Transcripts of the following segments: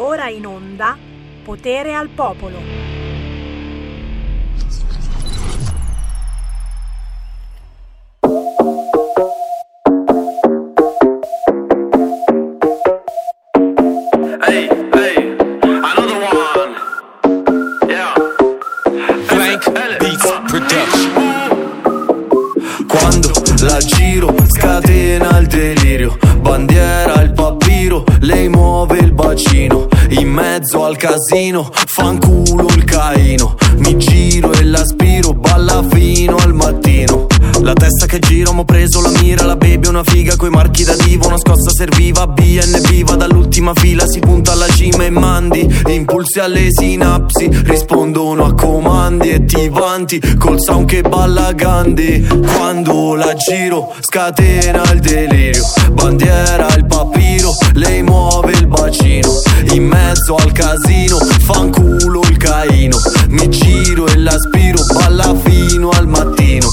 Va ora in onda Potere al Popolo. Hey, hey, another one. Yeah. Blank Beats Production. Quando la giro scatena il delirio Bandiera il papiro, lei muove il bacino In mezzo al casino, fanculo il caino Mi giro e l'aspiro, balla che gira, mo preso la mira, la baby una figa coi marchi da divo, una scossa serviva, BNB va dall'ultima fila, si punta alla cima e mandi, impulsi alle sinapsi, rispondono a comandi e ti vanti, col sound che balla Gandhi, quando la giro scatena il delirio, bandiera il papiro, lei muove il bacino, in mezzo al casino, fanculo il caino, mi giro e l'aspiro, balla fino al mattino,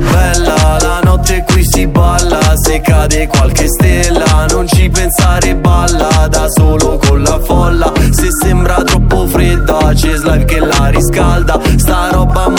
bella la notte qui si balla, se cade qualche stella, non ci pensare balla da solo con la folla, se sembra troppo fredda c'è slime che la riscalda, sta roba a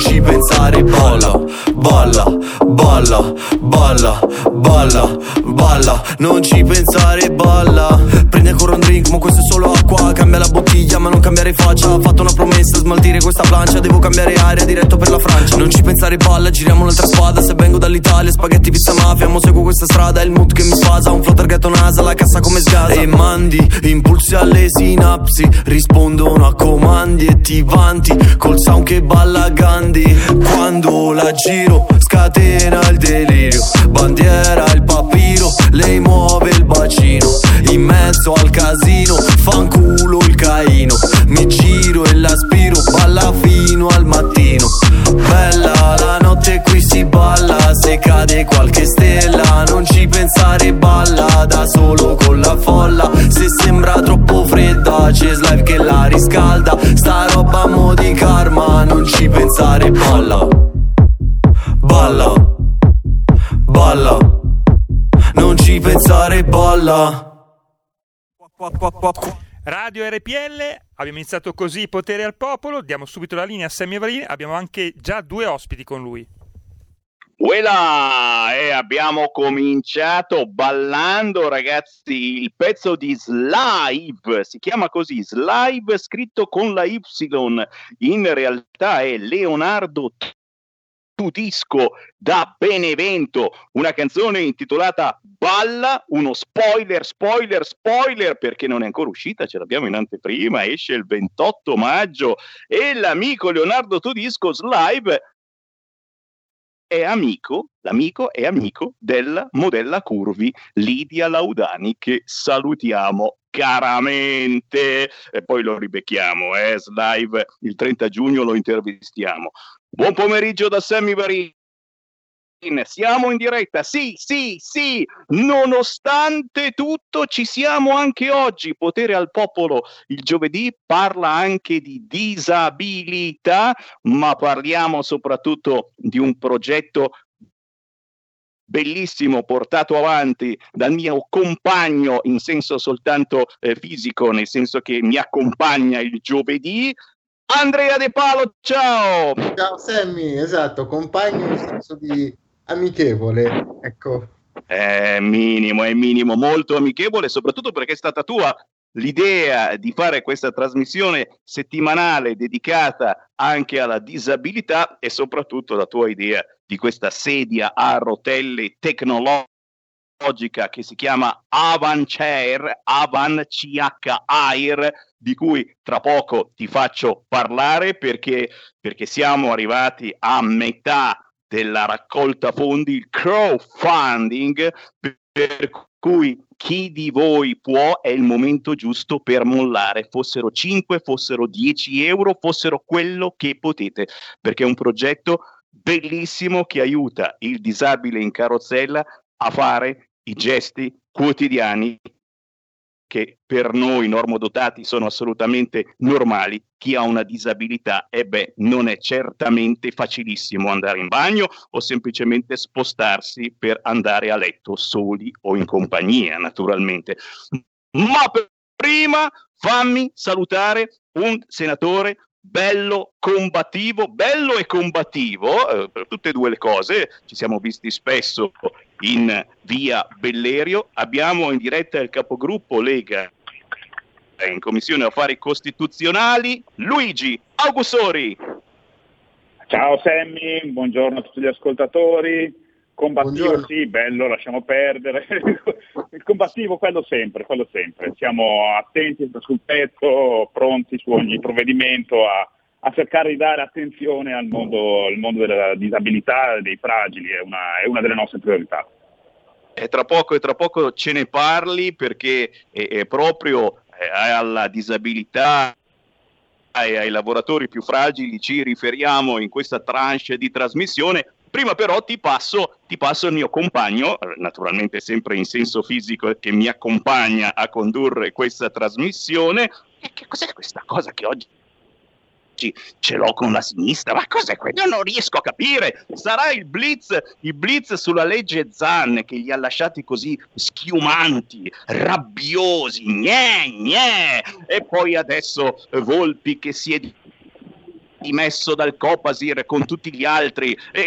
ci pensare balla, balla, balla, balla, balla, balla, non ci pensare balla, prendi ancora un drink, ma questo è solo acqua, cambia la bottiglia ma non cambiare faccia, ho fatto una promessa, smaltire questa plancia, devo cambiare aria diretto per la Francia, non ci pensare balla, giriamo un'altra spada, se vengo dall'Italia, spaghetti pizza mafia, mo seguo questa strada, è il mood che mi sfasa, un flow targato nasa, la cassa come sgasa, e mandi impulsi alle sinapsi, rispondono a comandi e ti vanti, col sound che balla Gandhi, quando la giro scatena il delirio, bandiera il papiro, lei muove il bacino, in mezzo al casino, fanculo il caino, mi giro e l'aspiro, balla fino al mattino, bella la notte qui si balla, se cade qualche stella, non ci pensare balla, da solo con la folla, se sembra troppo fredda, c'è slime che la riscalda, sta roba mo' di karma, non ci pensare balla, balla, balla, non ci pensare balla. Radio RPL, abbiamo iniziato così Potere al Popolo, diamo subito la linea a Sammy Varini, abbiamo anche già due ospiti con lui. Quella! E abbiamo cominciato ballando, ragazzi, il pezzo di Slive, si chiama così, Slive scritto con la Y, in realtà è Leonardo Tudisco da Benevento, una canzone intitolata Balla, uno spoiler, spoiler, spoiler, perché non è ancora uscita, ce l'abbiamo in anteprima, esce il 28 maggio e l'amico Leonardo Tudisco Slive è amico, l'amico è amico della modella curvi Lidia Laudani che salutiamo caramente e poi lo ribecchiamo, eh, live il 30 giugno lo intervistiamo. Buon pomeriggio da Sammy Varin. Siamo in diretta, sì, sì, sì, nonostante tutto ci siamo anche oggi. Potere al popolo il giovedì parla anche di disabilità, ma parliamo soprattutto di un progetto bellissimo portato avanti dal mio compagno in senso soltanto eh, fisico, nel senso che mi accompagna il giovedì. Andrea De Palo, ciao! Ciao Sammy, esatto, compagno in senso di amichevole, ecco. È minimo, è minimo, molto amichevole, soprattutto perché è stata tua l'idea di fare questa trasmissione settimanale dedicata anche alla disabilità e soprattutto la tua idea di questa sedia a rotelle tecnologica che si chiama Avan Chair, Avan CH Air, di cui tra poco ti faccio parlare perché, perché siamo arrivati a metà della raccolta fondi, il crowdfunding, per cui chi di voi può è il momento giusto per mollare, fossero 5, fossero 10 euro, fossero quello che potete, perché è un progetto bellissimo che aiuta il disabile in carrozzella a fare i gesti quotidiani che per noi normodotati sono assolutamente normali, chi ha una disabilità, e beh, non è certamente facilissimo andare in bagno o semplicemente spostarsi per andare a letto soli o in compagnia, naturalmente. Ma Prima fammi salutare un senatore bello, combattivo, bello e combattivo, eh, per tutte e due le cose, ci siamo visti spesso in via Bellerio, abbiamo in diretta il capogruppo Lega in Commissione Affari Costituzionali, Luigi Augustori. Ciao Sammy, buongiorno a tutti gli ascoltatori. Combattivo Buongiorno. sì, bello, lasciamo perdere. Il combattivo quello sempre, quello sempre. Siamo attenti sul pezzo, pronti su ogni provvedimento a, a cercare di dare attenzione al mondo, al mondo della disabilità, dei fragili, è una, è una delle nostre priorità. E tra poco e tra poco ce ne parli perché è, è proprio eh, alla disabilità e ai lavoratori più fragili ci riferiamo in questa tranche di trasmissione. Prima però ti passo, ti passo il mio compagno, naturalmente sempre in senso fisico che mi accompagna a condurre questa trasmissione. E che cos'è questa cosa che oggi ce l'ho con la sinistra? Ma cos'è questo? Io non riesco a capire. Sarà il blitz, il blitz sulla legge Zan che li ha lasciati così schiumanti, rabbiosi, gne, gne. E poi adesso Volpi che si è dimesso dal Copasir con tutti gli altri e,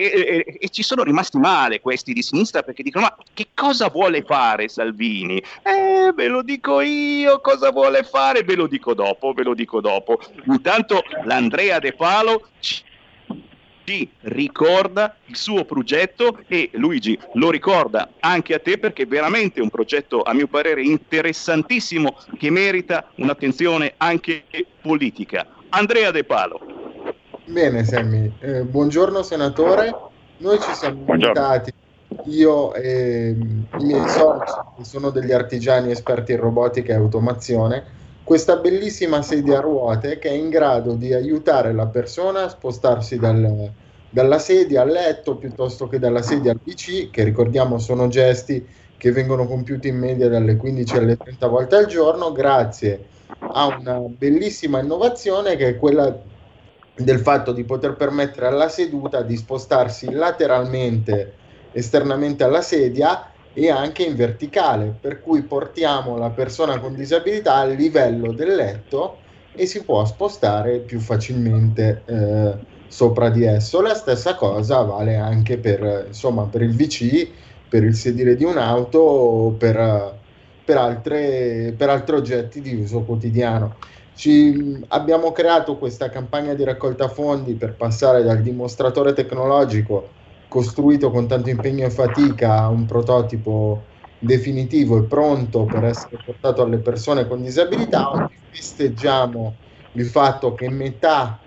e- e ci sono rimasti male questi di sinistra perché dicono ma che cosa vuole fare Salvini? Eh, ve lo dico io cosa vuole fare, ve lo dico dopo, ve lo dico dopo. Intanto l'Andrea De Palo ci ci ricorda il suo progetto e Luigi lo ricorda anche a te perché è veramente un progetto a mio parere interessantissimo che merita un'attenzione anche politica. Andrea De Palo. Bene, Sammy. Eh, buongiorno senatore. Noi ci siamo invitati, io e mm, i miei soci, che sono degli artigiani esperti in robotica e automazione, questa bellissima sedia a ruote che è in grado di aiutare la persona a spostarsi dal- dalla sedia al letto piuttosto che dalla sedia al PC, che ricordiamo sono gesti che vengono compiuti in media dalle 15 alle 30 volte al giorno, grazie a una bellissima innovazione che è quella del fatto di poter permettere alla seduta di spostarsi lateralmente esternamente alla sedia e anche in verticale, per cui portiamo la persona con disabilità al livello del letto e si può spostare più facilmente eh, sopra di esso. La stessa cosa vale anche per, insomma, per il VC, per il sedile di un'auto o per, per, altre, per altri oggetti di uso quotidiano. Ci, abbiamo creato questa campagna di raccolta fondi per passare dal dimostratore tecnologico costruito con tanto impegno e fatica a un prototipo definitivo e pronto per essere portato alle persone con disabilità. Oggi festeggiamo il fatto che metà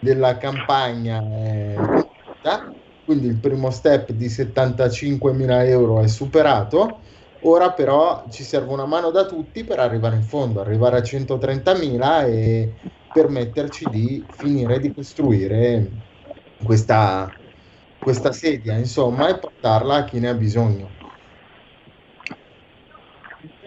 della campagna è conclusa, quindi il primo step di 75.000 euro è superato. Ora però ci serve una mano da tutti per arrivare in fondo, arrivare a 130.000 e permetterci di finire di costruire questa, questa sedia, insomma, e portarla a chi ne ha bisogno.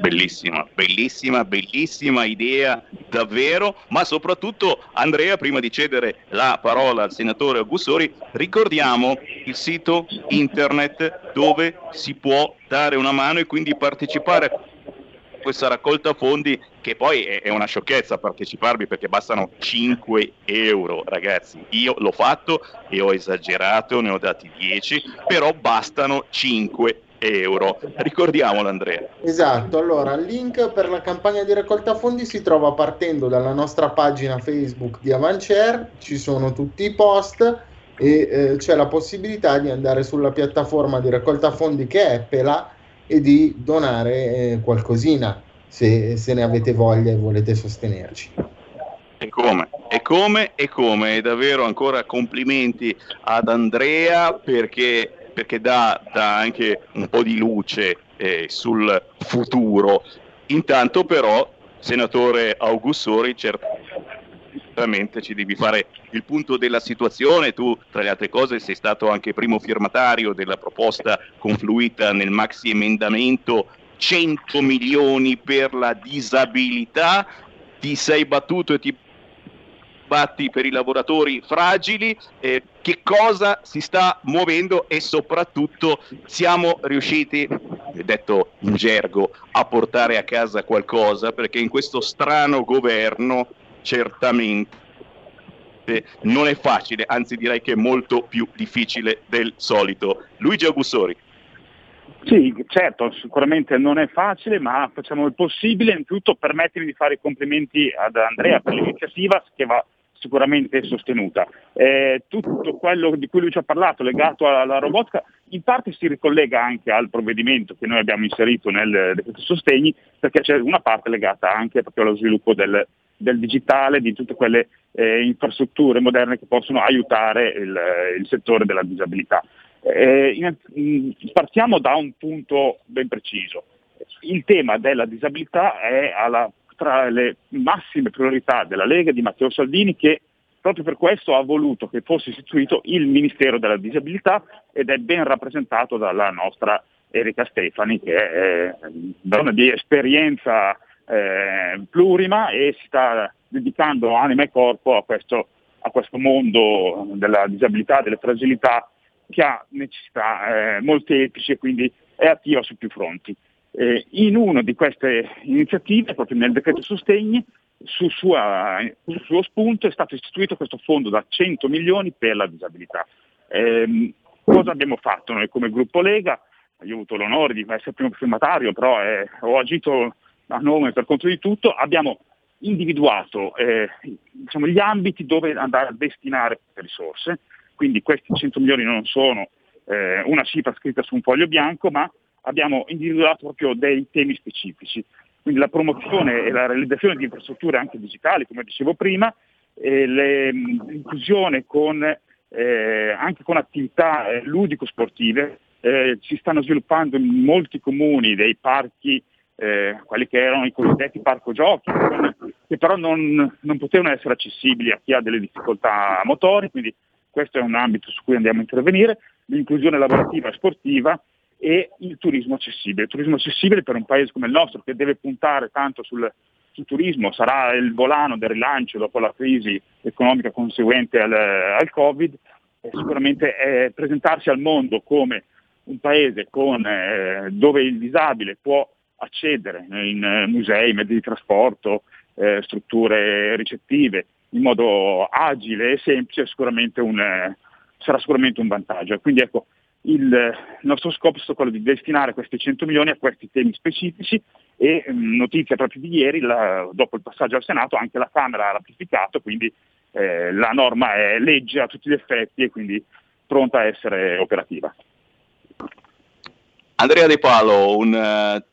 Bellissima, bellissima, bellissima idea, davvero, ma soprattutto Andrea, prima di cedere la parola al senatore Augussori, ricordiamo il sito internet dove si può dare una mano e quindi partecipare a questa raccolta fondi che poi è, una sciocchezza parteciparvi perché bastano 5 euro ragazzi. Io l'ho fatto e ho esagerato ne ho dati 10 però bastano 5 euro ricordiamolo Andrea Esatto, allora il link per la campagna di raccolta fondi si trova partendo dalla nostra pagina Facebook di Avancer, ci sono tutti i post e eh, c'è la possibilità di andare sulla piattaforma di raccolta fondi che è Pela e di donare eh, qualcosina se, se ne avete voglia e volete sostenerci. E come? E come? E come? E davvero ancora complimenti ad Andrea perché, perché dà, dà anche un po' di luce eh, sul futuro. Intanto però, senatore Augussori, certamente ci devi fare il punto della situazione. Tu, tra le altre cose, sei stato anche primo firmatario della proposta confluita nel maxi emendamento 100 milioni per la disabilità. Ti sei battuto e ti batti per i lavoratori fragili, eh, che cosa si sta muovendo e soprattutto siamo riusciti, detto in gergo, a portare a casa qualcosa, perché in questo strano governo certamente non è facile, anzi direi che è molto più difficile del solito. Luigi Augussori. Sì, certo, sicuramente non è facile, ma facciamo il possibile. Innanzitutto permettimi di fare i complimenti ad Andrea per l'iniziativa che va sicuramente sostenuta. Eh, tutto quello di cui lui ci ha parlato legato alla robotica in parte si ricollega anche al provvedimento che noi abbiamo inserito nel decreto sostegni perché c'è una parte legata anche proprio allo sviluppo del, del digitale, di tutte quelle eh, infrastrutture moderne che possono aiutare il, il settore della disabilità. Eh, in, partiamo da un punto ben preciso. Il tema della disabilità è alla, tra le massime priorità della Lega di Matteo Salvini che proprio per questo ha voluto che fosse istituito il Ministero della Disabilità ed è ben rappresentato dalla nostra Erika Stefani che è donna di esperienza eh, plurima e si sta dedicando anima e corpo a questo, a questo mondo della disabilità, delle fragilità che ha necessità eh, molteplici e quindi è attiva su più fronti. Eh, in una di queste iniziative, proprio nel decreto sostegni, su, sua, su, suo spunto è stato istituito questo fondo da 100 milioni per la disabilità. Eh, cosa abbiamo fatto noi come gruppo Lega? Io ho avuto l'onore di essere primo firmatario, però eh, ho agito a nome per conto di tutto. Abbiamo individuato eh, diciamo, gli ambiti dove andare a destinare queste risorse quindi questi 100 milioni non sono eh, una cifra scritta su un foglio bianco, ma abbiamo individuato proprio dei temi specifici. Quindi la promozione e la realizzazione di infrastrutture anche digitali, come dicevo prima, le, l'inclusione con, eh, anche con attività eh, ludico-sportive. Eh, si stanno sviluppando in molti comuni dei parchi, eh, quelli che erano i cosiddetti parco giochi, che però non, non potevano essere accessibili a chi ha delle difficoltà motori, quindi questo è un ambito su cui andiamo a intervenire, l'inclusione lavorativa e sportiva e il turismo accessibile. Il turismo accessibile per un paese come il nostro che deve puntare tanto sul, sul turismo, sarà il volano del rilancio dopo la crisi economica conseguente al, al Covid, sicuramente è presentarsi al mondo come un paese con, eh, dove il disabile può accedere in eh, musei, mezzi di trasporto, eh, strutture ricettive, in modo agile e semplice sicuramente un, eh, sarà sicuramente un vantaggio. Quindi ecco, il, nostro scopo è stato quello di destinare questi 100 milioni a questi temi specifici e mm, notizia proprio di ieri, la, dopo il passaggio al Senato, anche la Camera ha ratificato, quindi eh, la norma è legge a tutti gli effetti e quindi pronta a essere operativa. Andrea De Palo, un uh,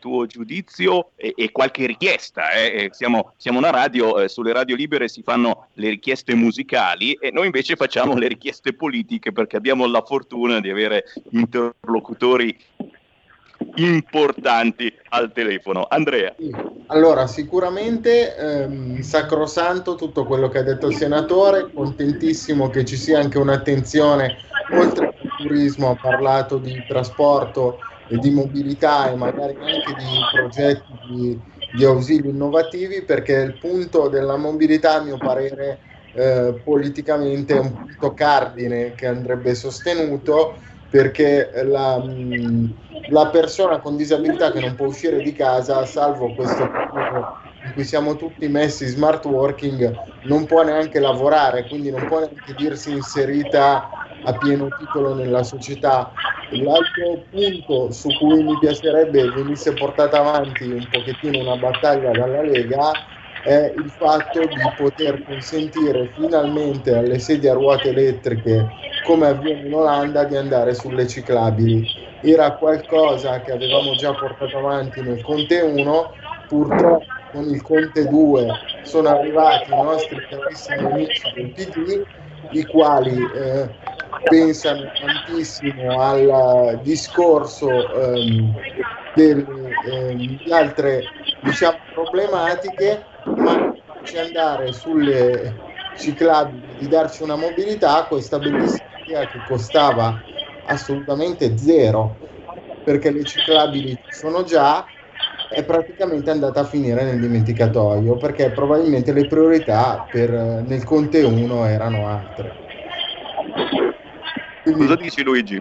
tuo giudizio e, e qualche richiesta. Eh. Siamo, siamo, una radio, eh, sulle radio libere si fanno le richieste musicali e noi invece facciamo le richieste politiche perché abbiamo la fortuna di avere interlocutori importanti al telefono. Andrea. Allora, sicuramente ehm, sacrosanto tutto quello che ha detto il senatore, contentissimo che ci sia anche un'attenzione, oltre al turismo ha parlato di trasporto e di mobilità e magari anche di progetti di, di ausilio innovativi perché il punto della mobilità a mio parere eh, politicamente è un punto cardine che andrebbe sostenuto perché la, la, persona con disabilità che non può uscire di casa, salvo questo periodo in cui siamo tutti messi smart working, non può neanche lavorare, quindi non può neanche dirsi inserita a pieno titolo nella società. L'altro punto su cui mi piacerebbe venisse portata avanti un pochettino una battaglia dalla Lega è il fatto di poter consentire finalmente alle sedie a ruote elettriche, come avviene in Olanda, di andare sulle ciclabili. Era qualcosa che avevamo già portato avanti nel Conte 1, purtroppo con il Conte 2 sono arrivati i nostri carissimi amici del PD, i quali eh, pensano tantissimo al discorso ehm, delle, ehm, altre diciamo, problematiche, ma invece andare sulle ciclabili, di darci una mobilità, questa bellissima idea che costava assolutamente zero, perché le ciclabili ci sono già, è praticamente andata a finire nel dimenticatoio, perché probabilmente le priorità per, nel Conte 1 erano altre. Cosa dici Luigi?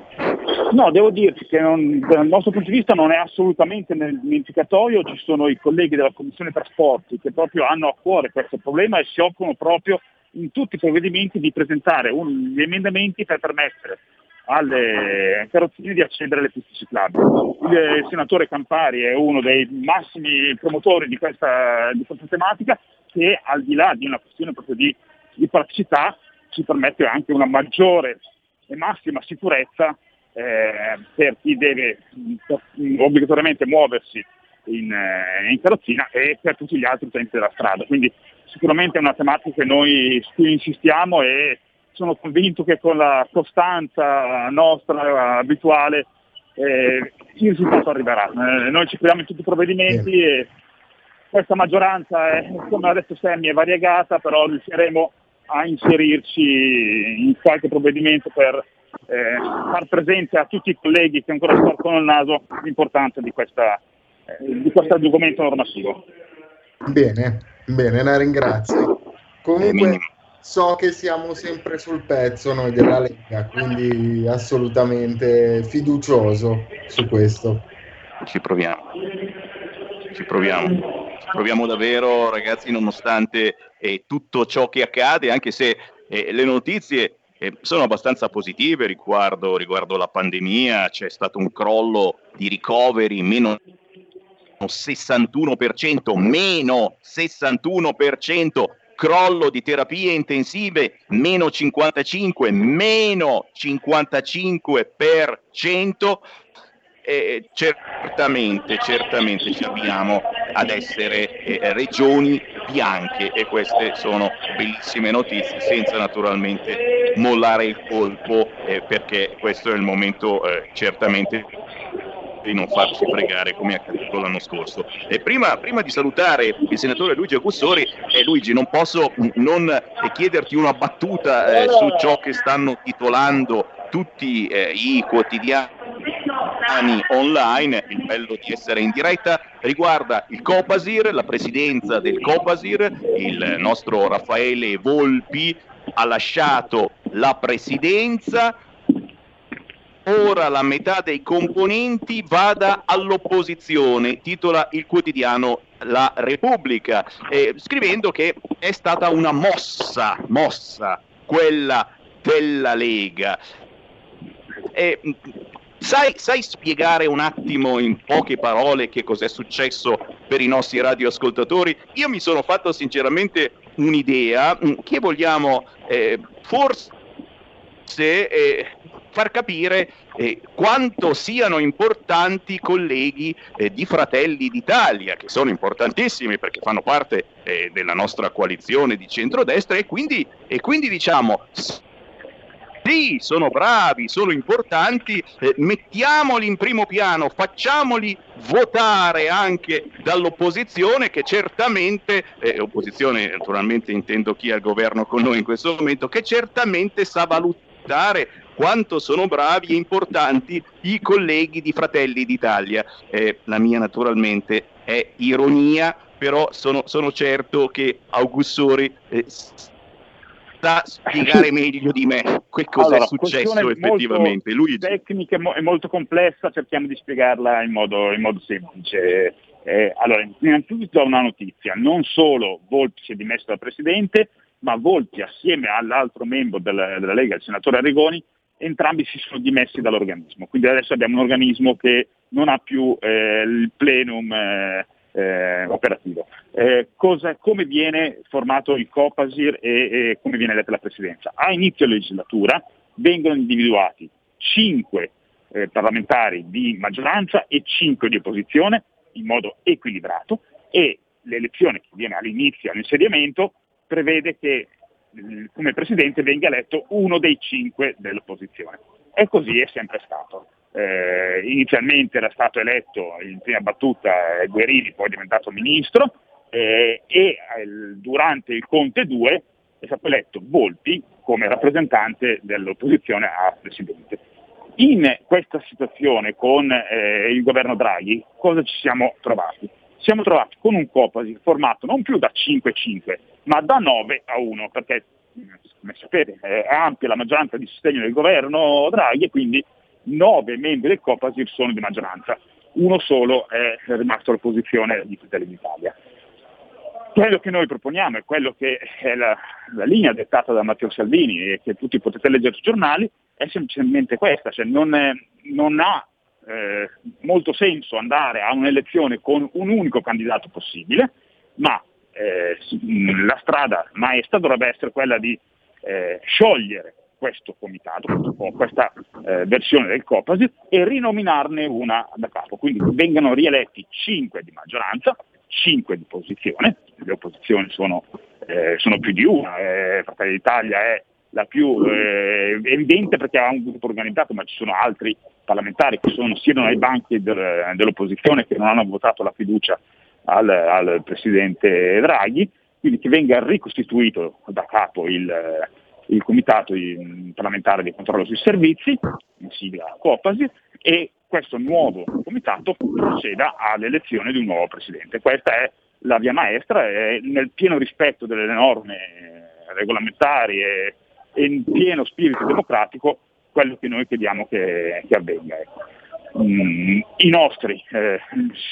No, devo dirti che non, dal nostro punto di vista non è assolutamente nel dimenticatoio, ci sono i colleghi della Commissione Trasporti che proprio hanno a cuore questo problema e si occupano proprio in tutti i provvedimenti di presentare un, gli emendamenti per permettere alle carrozzine di accedere alle piste ciclabili. Il senatore Campari è uno dei massimi promotori di questa, di questa tematica che al di là di una questione proprio di, di praticità ci permette anche una maggiore e massima sicurezza eh, per chi deve per, obbligatoriamente muoversi in, eh, in, carrozzina e per tutti gli altri utenti della strada. Quindi sicuramente è una tematica che noi su cui insistiamo e sono convinto che con la costanza nostra abituale eh, il risultato arriverà. Eh, noi ci crediamo in tutti i provvedimenti e questa maggioranza, è, come ha detto Sammy, è variegata, però riusciremo a inserirci in qualche provvedimento per eh, far presente a tutti i colleghi che ancora storcono il naso l'importanza di, questa, eh, di questo documento normativo. Bene, bene, la ringrazio. Comunque so che siamo sempre sul pezzo noi della Lega, quindi assolutamente fiducioso su questo. Ci proviamo, ci proviamo, proviamo davvero ragazzi nonostante eh, tutto ciò che accade, anche se eh, le notizie eh, sono abbastanza positive riguardo, riguardo la pandemia, c'è stato un crollo di ricoveri meno 61%, meno 61%, crollo di terapie intensive meno 55, meno 55%. Eh, certamente, certamente ci abbiamo ad essere eh, regioni bianche e queste sono bellissime notizie senza naturalmente mollare il colpo eh, perché questo è il momento eh, certamente di non farsi pregare come è accaduto l'anno scorso. E prima, prima di salutare il senatore Luigi Augussori, eh, Luigi, non posso non eh, chiederti una battuta eh, su ciò che stanno titolando tutti eh, i quotidiani online, il bello di essere in diretta, riguarda il Copasir, la presidenza del Copasir, il nostro Raffaele Volpi ha lasciato la presidenza, ora la metà dei componenti vada all'opposizione, titola il quotidiano La Repubblica, eh, scrivendo che è stata una mossa, mossa, quella della Lega. Eh, sai, sai, spiegare un attimo in poche parole che cos'è successo per i nostri radioascoltatori? Io mi sono fatto sinceramente un'idea mm, che vogliamo eh, forse eh, far capire eh, quanto siano importanti i colleghi eh, di Fratelli d'Italia, che sono importantissimi perché fanno parte eh, della nostra coalizione di centrodestra e quindi, e quindi diciamo sì, sono bravi, sono importanti, eh, mettiamoli in primo piano, facciamoli votare anche dall'opposizione che certamente, eh, opposizione naturalmente intendo chi è al governo con noi in questo momento, che certamente sa valutare quanto sono bravi e importanti i colleghi di Fratelli d'Italia. Eh, la mia naturalmente è ironia, però sono, sono certo che Augussori eh, sa spiegare meglio di me che cosa allora, è successo effettivamente. Lui tecnica è molto complessa, cerchiamo di spiegarla in modo, in modo semplice. Eh, allora, innanzitutto una notizia, non solo Volpi si è dimesso dal Presidente, ma Volpi assieme all'altro membro della, della Lega, il senatore Arrigoni, entrambi si sono dimessi dall'organismo. Quindi adesso abbiamo un organismo che non ha più eh, il plenum eh, eh, operativo. Eh, cosa, come viene formato il Copasir e, e, come viene eletta la presidenza? A inizio legislatura vengono individuati cinque eh, parlamentari di maggioranza e cinque di opposizione in modo equilibrato e l'elezione che viene all'inizio, all'insediamento, prevede che come presidente venga eletto uno dei cinque dell'opposizione. E così è sempre stato. Eh, inizialmente era stato eletto in prima battuta Guerini, poi è diventato ministro, eh, e eh, durante il Conte 2 è stato eletto Volpi come rappresentante dell'opposizione a presidente. In questa situazione con eh, il governo Draghi cosa ci siamo trovati? Ci siamo trovati con un Copasi formato non più da 5-5, ma da 9 a 1, perché come sapete è ampia la maggioranza di sostegno del governo Draghi e quindi nove membri del Copasir sono di maggioranza, uno solo è rimasto all'opposizione di Fratelli d'Italia. Quello che noi proponiamo e quello che è la, la, linea dettata da Matteo Salvini e che tutti potete leggere sui giornali è semplicemente questa, cioè non, è, non ha eh, molto senso andare a un'elezione con un unico candidato possibile, ma eh, la strada maestra dovrebbe essere quella di eh, sciogliere questo comitato, questa eh, versione del Copasir e rinominarne una da capo. Quindi vengano rieletti 5 di maggioranza, 5 di posizione, le opposizioni sono, eh, sono più di una, eh, Fratelli d'Italia è la più eh, evidente perché ha un gruppo organizzato, ma ci sono altri parlamentari che sono, siedono ai banchi del, dell'opposizione che non hanno votato la fiducia al, al Presidente Draghi, quindi che venga ricostituito da capo il, il Comitato parlamentare di controllo sui servizi, in sigla Copasi, e questo nuovo Comitato proceda all'elezione di un nuovo Presidente. Questa è la via maestra e nel pieno rispetto delle norme regolamentari e, in pieno spirito democratico quello che noi chiediamo che, che avvenga. Ecco. Mm, I nostri eh,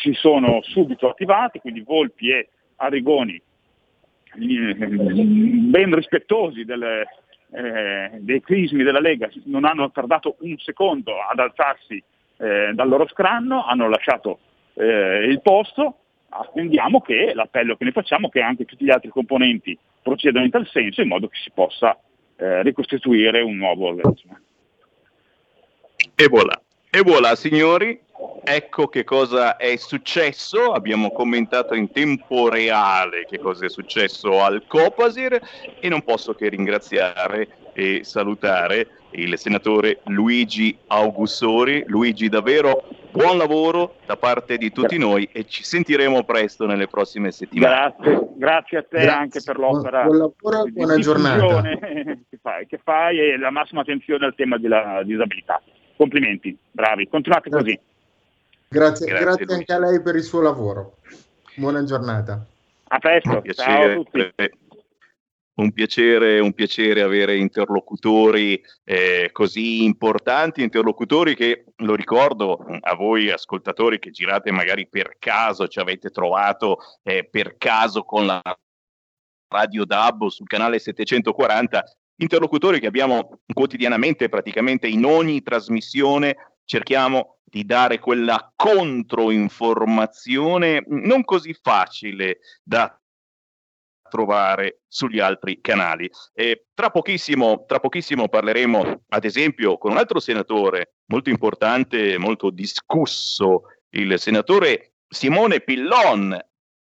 si sono subito attivati, quindi Volpi e Arrigoni, eh, ben rispettosi delle, eh, dei crismi della Lega non hanno tardato un secondo ad alzarsi eh, dal loro scranno, hanno lasciato eh, il posto, attendiamo che l'appello che ne facciamo, che anche tutti gli altri componenti procedano in tal senso, in modo che si possa eh, ricostituire un nuovo organismo. E voilà, e voilà signori, ecco che cosa è successo, abbiamo commentato in tempo reale che cosa è successo al Copasir e non posso che ringraziare e salutare il senatore Luigi Augustori. Luigi, davvero buon lavoro da parte di tutti noi e ci sentiremo presto nelle prossime settimane. Grazie, grazie a te grazie. anche per l'opera. Buon lavoro e buona giornata. Che fai, che fai e la massima attenzione al tema della disabilità. Complimenti, bravi, continuate così. Grazie, grazie, grazie anche a lei per il suo lavoro. Buona giornata. A presto, ciao a tutti. Un piacere, un piacere, avere interlocutori eh, così importanti, interlocutori che, lo ricordo a voi ascoltatori che girate magari per caso, ci avete trovato eh, per caso con la Radio Dabbo sul canale 740, interlocutori che abbiamo quotidianamente, praticamente in ogni trasmissione, cerchiamo di dare quella controinformazione non così facile da trovare sugli altri canali. Tra, pochissimo, tra pochissimo parleremo, ad esempio, con un altro senatore molto importante, molto discusso, il senatore Simone Pillon.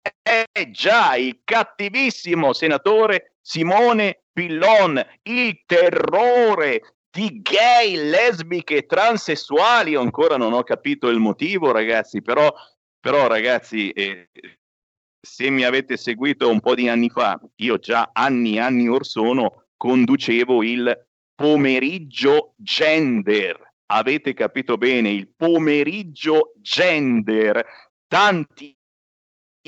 È già il cattivissimo senatore Simone Pillon, il terrore di gay, lesbiche, transessuali. Io ancora non ho capito il motivo, ragazzi, però, però ragazzi, eh, se mi avete seguito un po' di anni fa, io già anni e anni or sono conducevo il pomeriggio gender. Avete capito bene, il pomeriggio gender. Tanti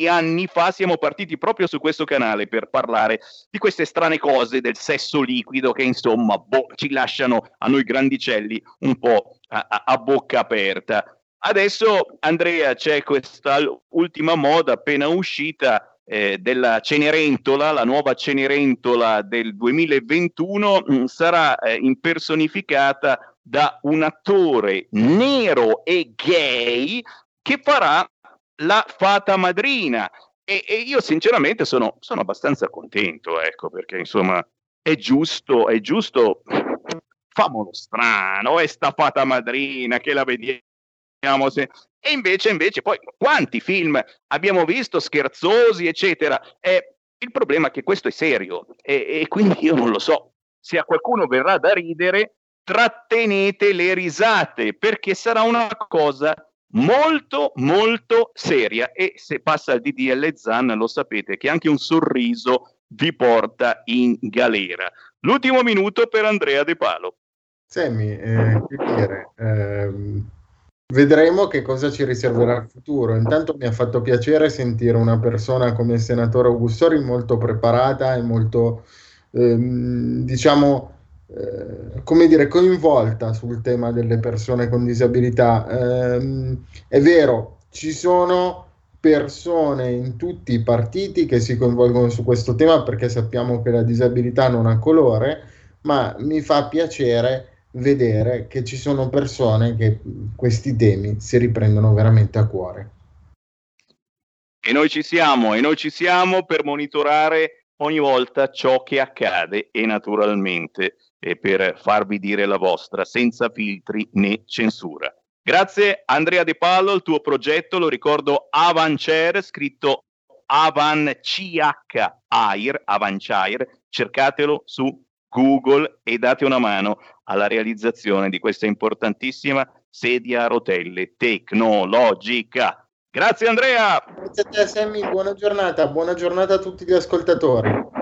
anni fa siamo partiti proprio su questo canale per parlare di queste strane cose del sesso liquido che insomma boh, ci lasciano a noi grandicelli un po' a, a, bocca aperta. Adesso Andrea c'è questa ultima moda appena uscita eh, della Cenerentola, la nuova Cenerentola del 2021 mh, mm, sarà eh, impersonificata da un attore nero e gay che farà la fata madrina. E, e io sinceramente sono, sono, abbastanza contento, ecco, perché insomma è giusto, è giusto, famolo strano, è sta fata madrina che la vediamo se... E invece, invece, poi quanti film abbiamo visto scherzosi, eccetera. E il problema è che questo è serio e, e quindi io non lo so. Se a qualcuno verrà da ridere, trattenete le risate perché sarà una cosa molto molto seria e se passa il DDL Zan lo sapete che anche un sorriso vi porta in galera. L'ultimo minuto per Andrea De Palo. Semmi, eh, dire, ehm, vedremo che cosa ci riserverà il futuro. Intanto mi ha fatto piacere sentire una persona come il senatore Augustori molto preparata e molto, ehm, diciamo, eh, come dire, coinvolta sul tema delle persone con disabilità. Eh, è vero, ci sono persone in tutti i partiti che si coinvolgono su questo tema perché sappiamo che la disabilità non ha colore, ma mi fa piacere vedere che ci sono persone che questi temi si riprendono veramente a cuore. E noi ci siamo, e noi ci siamo per monitorare ogni volta ciò che accade e naturalmente e per farvi dire la vostra senza filtri né censura. Grazie Andrea De Pallo, il tuo progetto, lo ricordo Avancer, scritto Avan Air, Avanchair, cercatelo su Google e date una mano alla realizzazione di questa importantissima sedia a rotelle tecnologica. Grazie Andrea! Grazie a te Sammy, buona giornata, buona giornata a tutti gli ascoltatori.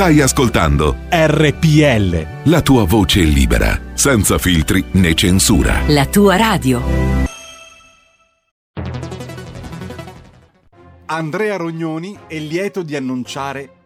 Stai ascoltando RPL. la tua voce libera, senza filtri né censura. La tua radio. Andrea Rognoni è lieto di annunciare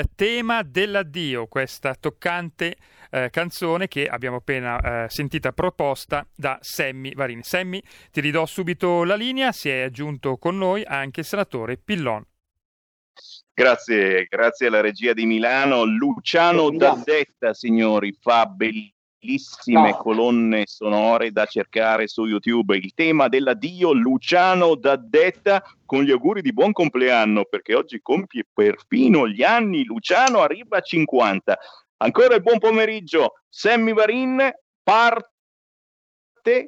Il tema dell'addio, questa toccante eh, canzone che abbiamo appena eh, sentita proposta da Sammy Varini. Sammy, ti ridò subito la linea, si è aggiunto con noi anche il senatore Pillon. Grazie, grazie alla regia di Milano. Luciano D'Addetta, signori, fa bellissime No. colonne sonore da cercare su YouTube. Il tema dell'addio, Luciano D'Addetta, con gli auguri di buon compleanno, perché oggi compie perfino gli anni. Luciano arriva a 50. Ancora il buon pomeriggio. Sammy Varin parte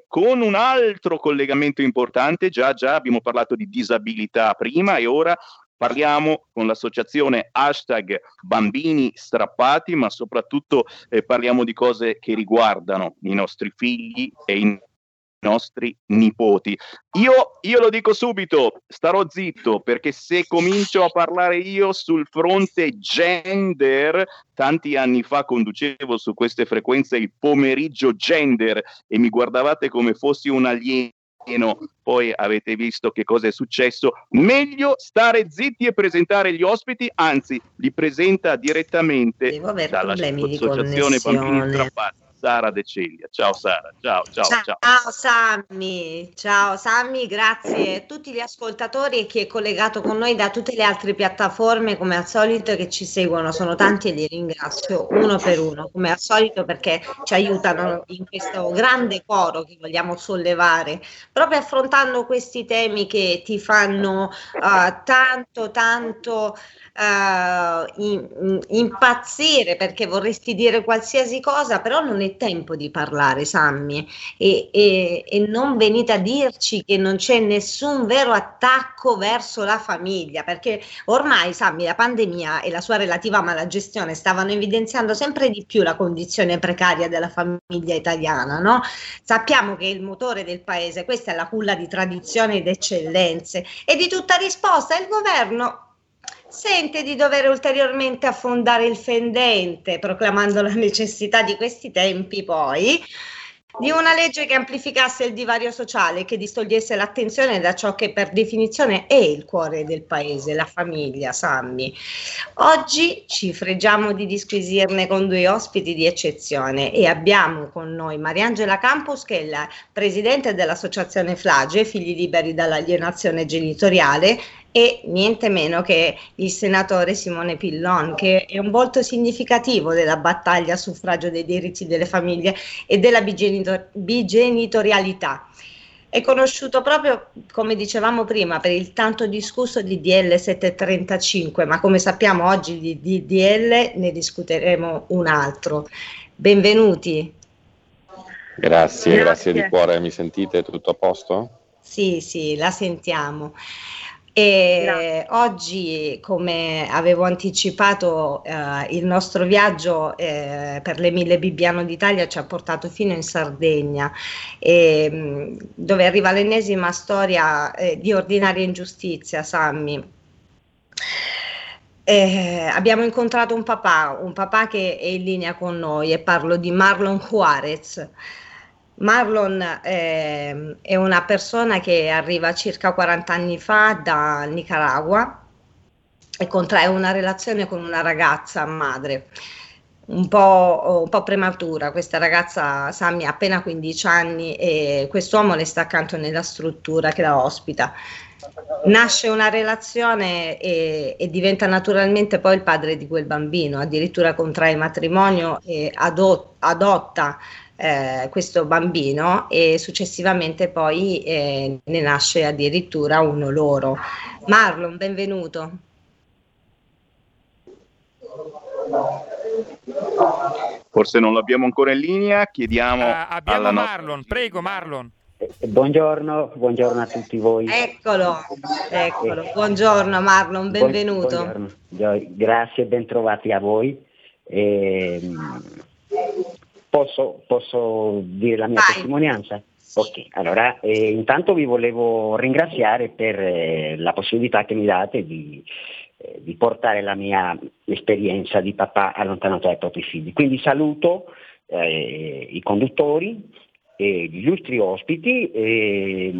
con un altro collegamento importante. Già, già abbiamo parlato di disabilità prima e ora parliamo con l'associazione hashtag bambini strappati, ma soprattutto eh, parliamo di cose che riguardano i nostri figli e i nostri nipoti. Io, io lo dico subito, starò zitto perché se comincio a parlare io sul fronte gender, tanti anni fa conducevo su queste frequenze il pomeriggio gender e mi guardavate come fossi un alieno. Poi avete visto che cosa è successo. Meglio stare zitti e presentare gli ospiti, anzi, li presenta direttamente dalla problemi di associazione Bambini. Strappati. Sara De Ceglia. Ciao Sara, ciao, ciao, ciao. Ciao. Sammy, ciao Sammy, grazie. A tutti gli ascoltatori e chi è collegato con noi da tutte le altre piattaforme come al solito che ci seguono, sono tanti e li ringrazio uno per uno come al solito perché ci aiutano in questo grande coro che vogliamo sollevare, proprio affrontando questi temi che ti fanno eh, tanto tanto in- impazzire perché vorresti dire qualsiasi cosa, però non è tempo di parlare, Sammy, e, e- e non venite a dirci che non c'è nessun vero attacco verso la famiglia, perché ormai, Sammy, la pandemia e la sua relativa malagestione stavano evidenziando sempre di più la condizione precaria della famiglia italiana, no? Sappiamo che è il motore del paese, questa è la culla di tradizioni ed eccellenze e di tutta risposta il governo sente di dover ulteriormente affondare il fendente, proclamando la necessità di questi tempi poi di una legge che amplificasse il divario sociale, che distogliesse l'attenzione da ciò che per definizione è il cuore del paese, la famiglia, Sammy. Oggi ci fregiamo di disquisirne con due ospiti di eccezione e abbiamo con noi Mariangela Campus, che è la presidente dell'associazione Flage, Figli Liberi dall'Alienazione Genitoriale, e niente meno che il senatore Simone Pillon, che è un volto significativo della battaglia a suffragio dei diritti delle famiglie e della bigenitor- bigenitorialità. È conosciuto proprio, come dicevamo prima, per il tanto discusso DDL 735, ma come sappiamo oggi di DDL ne discuteremo un altro. Benvenuti. Grazie, grazie, Grazie. di cuore, mi sentite tutto a posto? Sì, sì, la sentiamo. E oggi, come avevo anticipato, eh, il nostro viaggio eh, per le Mille Bibbiano d'Italia ci ha portato fino in Sardegna, e, mh, dove arriva l'ennesima storia eh, di ordinaria ingiustizia, Sammy. Eh, abbiamo incontrato un papà, un papà che è in linea con noi e parlo di Marlon Juarez. Marlon ehm, è una persona che arriva circa 40 anni fa da Nicaragua e contrae una relazione con una ragazza madre. Un po', un po' prematura, questa ragazza Sammy ha appena 15 anni e quest'uomo le sta accanto nella struttura che la ospita. Nasce una relazione e, e diventa naturalmente poi il padre di quel bambino, addirittura contrae matrimonio e ado- adotta eh, questo bambino e successivamente poi eh, ne nasce addirittura uno loro. Marlon, benvenuto. Forse non l'abbiamo ancora in linea, chiediamo Ah, abbiamo alla nostra Marlon, prego Marlon. Buongiorno, buongiorno a tutti voi. Eccolo, eccolo. Buongiorno Marlon, benvenuto. Buongiorno. Gio- Grazie e bentrovati a voi. Ehm, posso, posso dire la mia testimonianza? Ok, allora eh, intanto vi volevo ringraziare per eh, la possibilità che mi date di, eh, di portare la mia esperienza di papà allontanato dai propri figli. Quindi saluto eh, i conduttori, gli illustri ospiti e,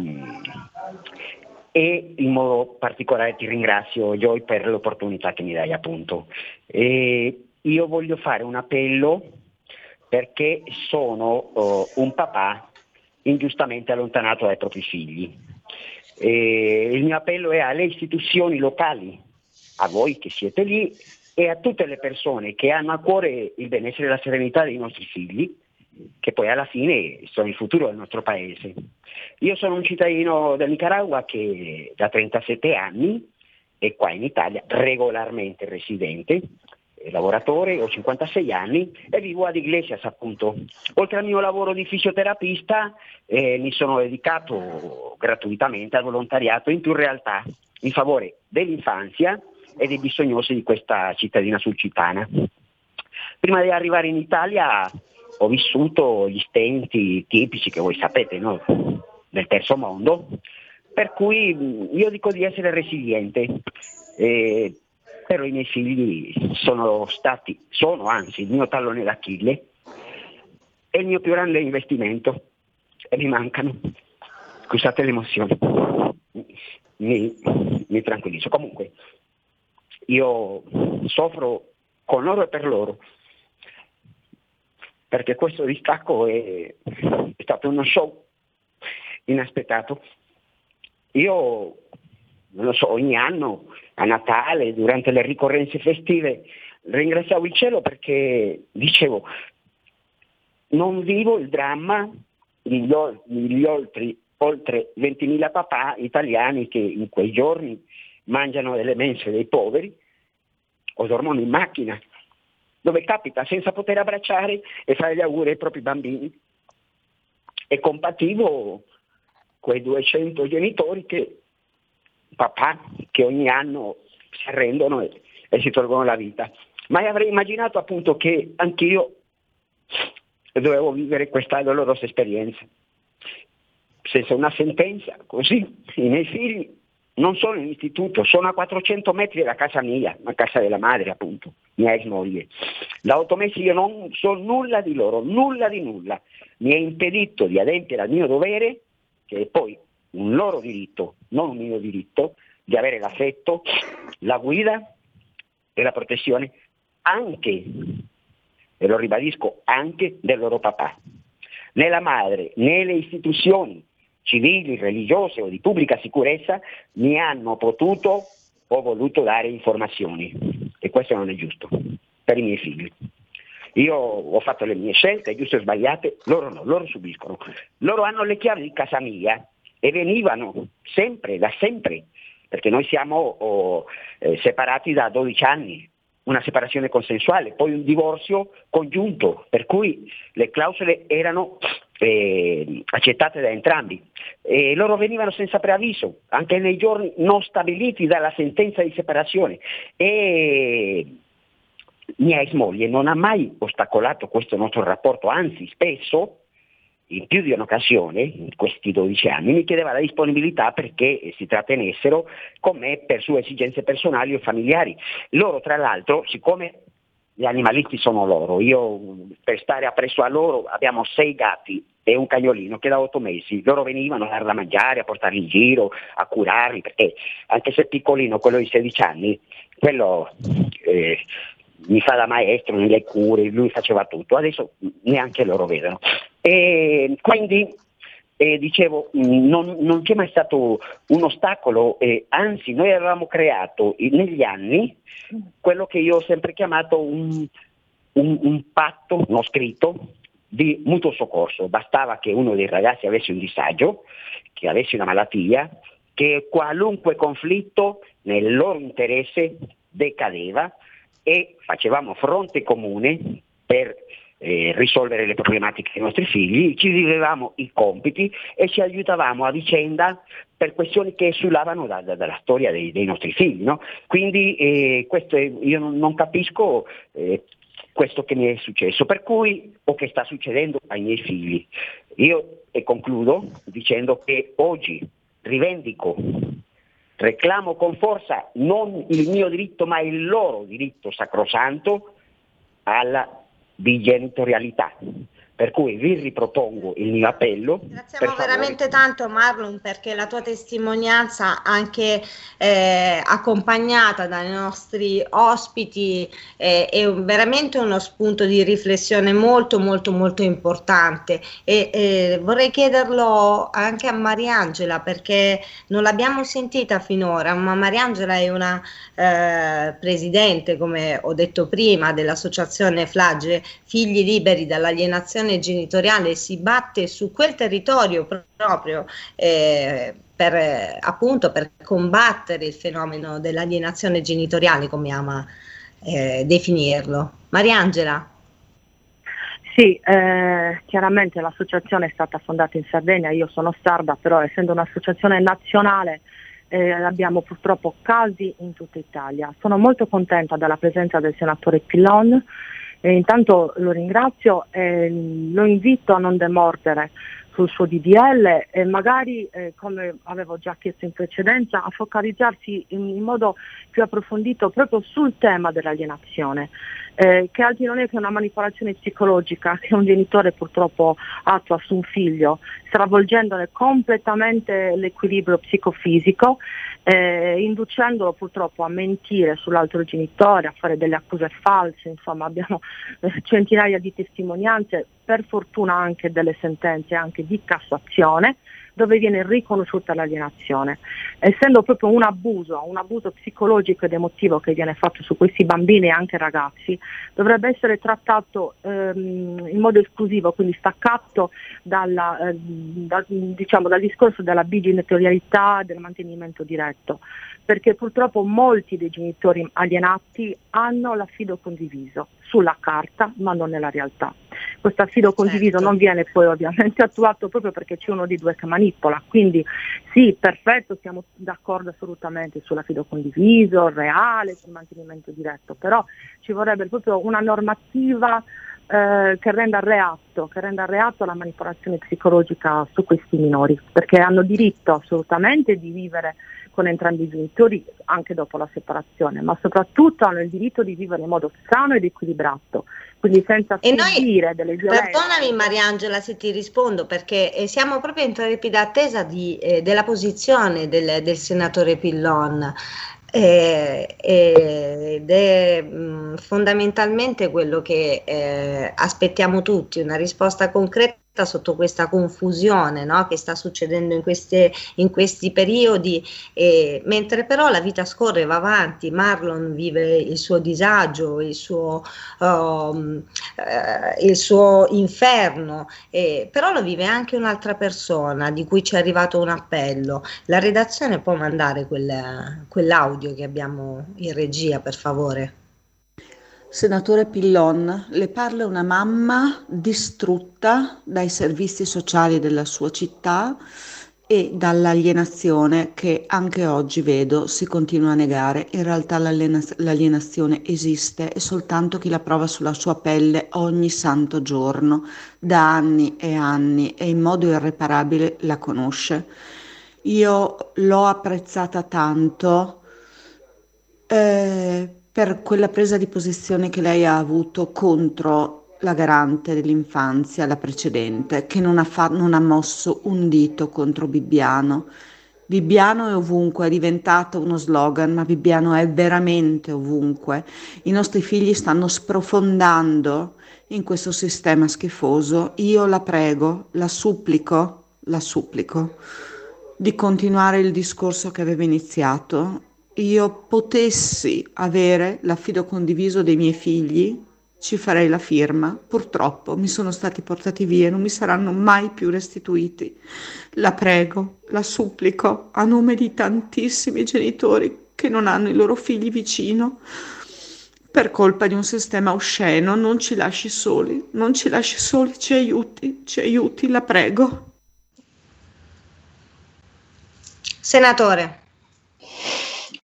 e in modo particolare ti ringrazio Joy per l'opportunità che mi dai appunto. Io voglio fare un appello perché sono uh, un papà ingiustamente allontanato dai propri figli. E il mio appello è alle istituzioni locali, a voi che siete lì e a tutte le persone che hanno a cuore il benessere e la serenità dei nostri figli, che poi alla fine sono il futuro del nostro paese. Io sono un cittadino del Nicaragua che da 37 anni è qua in Italia regolarmente residente, lavoratore, ho 56 anni e vivo ad Iglesias appunto. Oltre al mio lavoro di fisioterapista eh, mi sono dedicato gratuitamente al volontariato in più realtà in favore dell'infanzia e dei bisognosi di questa cittadina sulcitana. Prima di arrivare in Italia ho vissuto gli stenti tipici che voi sapete no? del terzo mondo, per cui io dico di essere resiliente, eh, però i miei figli sono stati, sono anzi il mio tallone d'Achille e il mio più grande investimento e mi mancano. Scusate l'emozione, mi, mi tranquillizzo. Comunque, io soffro con loro e per loro, perché questo distacco è, è stato uno show inaspettato. Io, non lo so, ogni anno, a Natale, durante le ricorrenze festive, ringraziavo il cielo perché dicevo, non vivo il dramma degli, oltre, oltre 20.000 papà italiani che in quei giorni mangiano delle mense dei poveri o dormono in macchina, dove capita senza poter abbracciare e fare gli auguri ai propri bambini. E compativo quei 200 genitori che, papà, che ogni anno si arrendono e, e si tolgono la vita. Mai avrei immaginato appunto che anch'io dovevo vivere questa dolorosa esperienza. Senza una sentenza, così i miei figli non sono in istituto, sono a 400 metri da casa mia, la casa della madre appunto, mia ex moglie. Da otto mesi io non so nulla di loro, nulla di nulla. Mi è impedito di adempiere al mio dovere, che è poi un loro diritto, non un mio diritto, di avere l'affetto, la guida e la protezione anche, e lo ribadisco, anche del loro papà. Né la madre né le istituzioni civili, religiose o di pubblica sicurezza mi hanno potuto o voluto dare informazioni e questo non è giusto per i miei figli. Io ho fatto le mie scelte, giuste o sbagliate, loro no, loro subiscono. Loro hanno le chiavi di casa mia e venivano sempre, da sempre, perché noi siamo oh, eh, separati da 12 anni, una separazione consensuale, poi un divorzio congiunto, per cui le clausole erano eh, accettate da entrambi. E loro venivano senza preavviso, anche nei giorni non stabiliti dalla sentenza di separazione. E mia ex moglie non ha mai ostacolato questo nostro rapporto, anzi spesso, in più di un'occasione, in questi 12 anni, mi chiedeva la disponibilità perché si trattenessero con me per sue esigenze personali o familiari. Loro tra l'altro, siccome gli animalisti sono loro, io per stare appresso a loro abbiamo sei gatti e un cagnolino che da otto mesi loro venivano a dare da mangiare, a portarli in giro, a curarli, perché anche se piccolino, quello di 16 anni, quello eh, mi fa da maestro nelle cure, lui faceva tutto, adesso neanche loro vedono. E quindi eh, dicevo, non, non, c'è mai stato un ostacolo, eh, anzi noi avevamo creato negli anni quello che io ho sempre chiamato un, un, un patto non scritto di mutuo soccorso. Bastava che uno dei ragazzi avesse un disagio, che avesse una malattia, che qualunque conflitto nel loro interesse decadeva e facevamo fronte comune per eh, risolvere le problematiche dei nostri figli, ci dividevamo i compiti e ci aiutavamo a vicenda per questioni che esulavano da, da, dalla storia dei, dei nostri figli. No? Quindi eh, questo è, io non, non capisco eh, questo che mi è successo, per cui o che sta succedendo ai miei figli. Io e concludo dicendo che oggi rivendico, reclamo con forza non il mio diritto ma il loro diritto sacrosanto alla di genitorialità, Per cui vi ripropongo il mio appello. Ringraziamo veramente tanto Marlon perché la tua testimonianza anche eh, accompagnata dai nostri ospiti eh, è veramente uno spunto di riflessione molto molto molto importante e eh, vorrei chiederlo anche a Mariangela perché non l'abbiamo sentita finora ma Mariangela è una eh, presidente come ho detto prima dell'associazione Flagge Figli Liberi dall'alienazione genitoriale si batte su quel territorio proprio eh, per, appunto, per combattere il fenomeno dell'alienazione genitoriale, come ama eh, definirlo. Mariangela. Sì, eh, chiaramente l'associazione è stata fondata in Sardegna, io sono sarda, però essendo un'associazione nazionale eh, abbiamo purtroppo casi in tutta Italia. Sono molto contenta della presenza del senatore Pillon e intanto lo ringrazio e lo invito a non demordere sul suo DDL e magari, eh, come avevo già chiesto in precedenza, a focalizzarsi in, in modo più approfondito proprio sul tema dell'alienazione, eh, che altro non è che una manipolazione psicologica che un genitore purtroppo attua su un figlio, stravolgendone completamente l'equilibrio psicofisico eh, inducendolo purtroppo a mentire sull'altro genitore, a fare delle accuse false, insomma abbiamo eh, centinaia di testimonianze, per fortuna anche delle sentenze anche di Cassazione, dove viene riconosciuta l'alienazione. Essendo proprio un abuso, un abuso psicologico ed emotivo che viene fatto su questi bambini e anche ragazzi, dovrebbe essere trattato ehm, in modo esclusivo, quindi staccato dalla, eh, da, diciamo, dal discorso della bigenitorialità del mantenimento diretto, perché purtroppo molti dei genitori alienati hanno l'affido condiviso sulla carta ma non nella realtà. Questo affido condiviso Certo. non viene poi ovviamente attuato proprio perché c'è uno di due che manipola, quindi sì, perfetto, siamo d'accordo assolutamente sull'affido condiviso, reale, sul mantenimento diretto, però ci vorrebbe proprio una normativa eh, che renda reatto, che renda reatto la manipolazione psicologica su questi minori, perché hanno diritto assolutamente di vivere con entrambi i genitori anche dopo la separazione, ma soprattutto hanno il diritto di vivere in modo sano ed equilibrato, quindi senza E noi- subire delle violenze. Perdonami Mariangela se ti rispondo perché eh, siamo proprio in trepida attesa di, eh, della posizione del, del senatore Pillon. Eh, eh, ed è mh, fondamentalmente quello che eh, aspettiamo tutti, una risposta concreta sotto questa confusione no, che sta succedendo in, queste- in questi periodi, eh, mentre però la vita scorre, va avanti, Marlon vive il suo disagio, il suo, um, eh, il suo inferno, eh, però lo vive anche un'altra persona di cui ci è arrivato un appello. La redazione può mandare quel- quell'audio che abbiamo in regia, per favore. Senatore Pillon, le parla una mamma distrutta dai servizi sociali della sua città e dall'alienazione che anche oggi vedo si continua a negare. In realtà l'aliena- l'alienazione esiste e soltanto chi la prova sulla sua pelle ogni santo giorno, da anni e anni e in modo irreparabile la conosce. Io l'ho apprezzata tanto eh, per quella presa di posizione che lei ha avuto contro la garante dell'infanzia, la precedente, che non ha, fa- non ha mosso un dito contro Bibbiano. Bibbiano è ovunque, è diventato uno slogan, ma Bibbiano è veramente ovunque. I nostri figli stanno sprofondando in questo sistema schifoso. Io la prego, la supplico, la supplico di continuare il discorso che aveva iniziato. Io potessi avere l'affido condiviso dei miei figli, ci farei la firma. Purtroppo mi sono stati portati via e non mi saranno mai più restituiti. La prego, la supplico a nome di tantissimi genitori che non hanno i loro figli vicino. Per colpa di un sistema osceno, non ci lasci soli, non ci lasci soli, ci aiuti, ci aiuti, la prego. Senatore.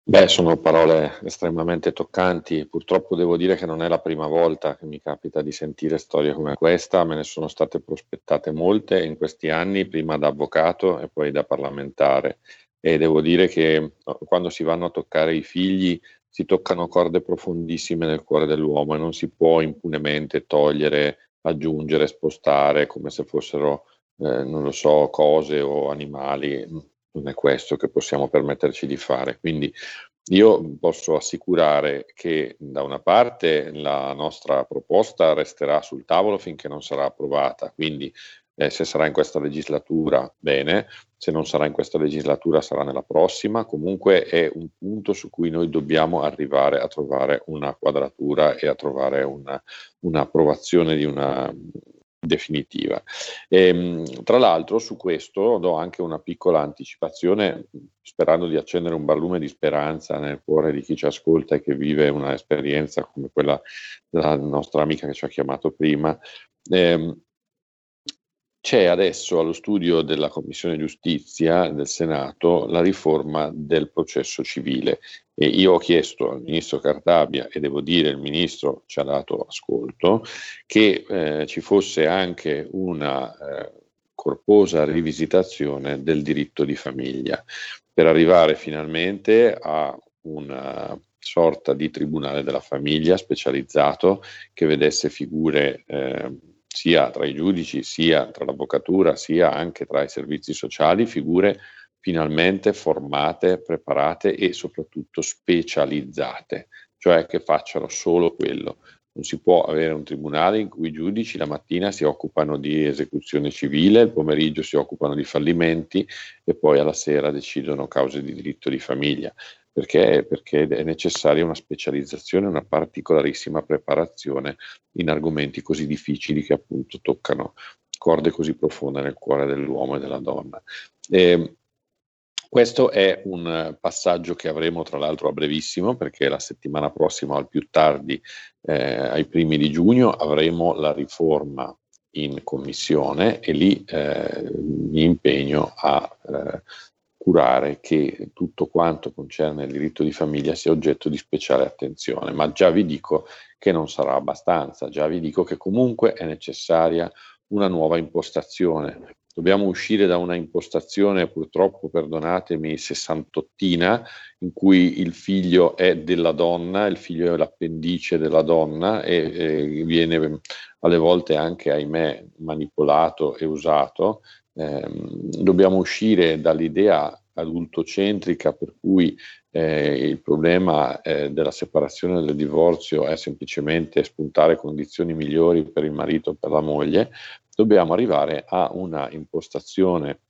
Beh, sono parole estremamente toccanti. Purtroppo devo dire che non è la prima volta che mi capita di sentire storie come questa, me ne sono state prospettate molte in questi anni, prima da avvocato e poi da parlamentare. E devo dire che quando si vanno a toccare i figli si toccano corde profondissime nel cuore dell'uomo e non si può impunemente togliere aggiungere, spostare come se fossero, eh, non lo so, cose o animali. Non è questo che possiamo permetterci di fare. Quindi io posso assicurare che da una parte la nostra proposta resterà sul tavolo finché non sarà approvata, quindi eh, se sarà in questa legislatura bene, se non sarà in questa legislatura sarà nella prossima, comunque è un punto su cui noi dobbiamo arrivare a trovare una quadratura e a trovare una, un'approvazione di una definitiva. E, ehm, tra l'altro su questo do anche una piccola anticipazione sperando di accendere un barlume di speranza nel cuore di chi ci ascolta e che vive un'esperienza come quella della nostra amica che ci ha chiamato prima. Eh, c'è adesso allo studio della Commissione Giustizia del Senato la riforma del processo civile e io ho chiesto al Ministro Cartabia, e devo dire il Ministro ci ha dato ascolto, che eh, ci fosse anche una eh, corposa rivisitazione del diritto di famiglia per arrivare finalmente a una sorta di tribunale della famiglia specializzato che vedesse figure eh, sia tra i giudici, sia tra l'avvocatura, sia anche tra i servizi sociali, figure finalmente formate, preparate e soprattutto specializzate, cioè che facciano solo quello. Non si può avere un tribunale in cui i giudici la mattina si occupano di esecuzione civile, il pomeriggio si occupano di fallimenti e poi alla sera decidono cause di diritto di famiglia. Perché? Perché è necessaria una specializzazione, una particolarissima preparazione in argomenti così difficili che appunto toccano corde così profonde nel cuore dell'uomo e della donna. E questo è un passaggio che avremo tra l'altro a brevissimo perché la settimana prossima al più tardi eh, ai primi di giugno avremo la riforma in commissione e lì eh, mi impegno a eh, curare che tutto quanto concerne il diritto di famiglia sia oggetto di speciale attenzione, ma già vi dico che non sarà abbastanza, già vi dico che comunque è necessaria una nuova impostazione. Dobbiamo uscire da una impostazione, purtroppo, perdonatemi, sessantottina, in cui il figlio è della donna, il figlio è l'appendice della donna e, e viene alle volte anche, ahimè, manipolato e usato eh, dobbiamo uscire dall'idea adultocentrica per cui eh, il problema eh, della separazione e del divorzio è semplicemente spuntare condizioni migliori per il marito o per la moglie, dobbiamo arrivare a una impostazione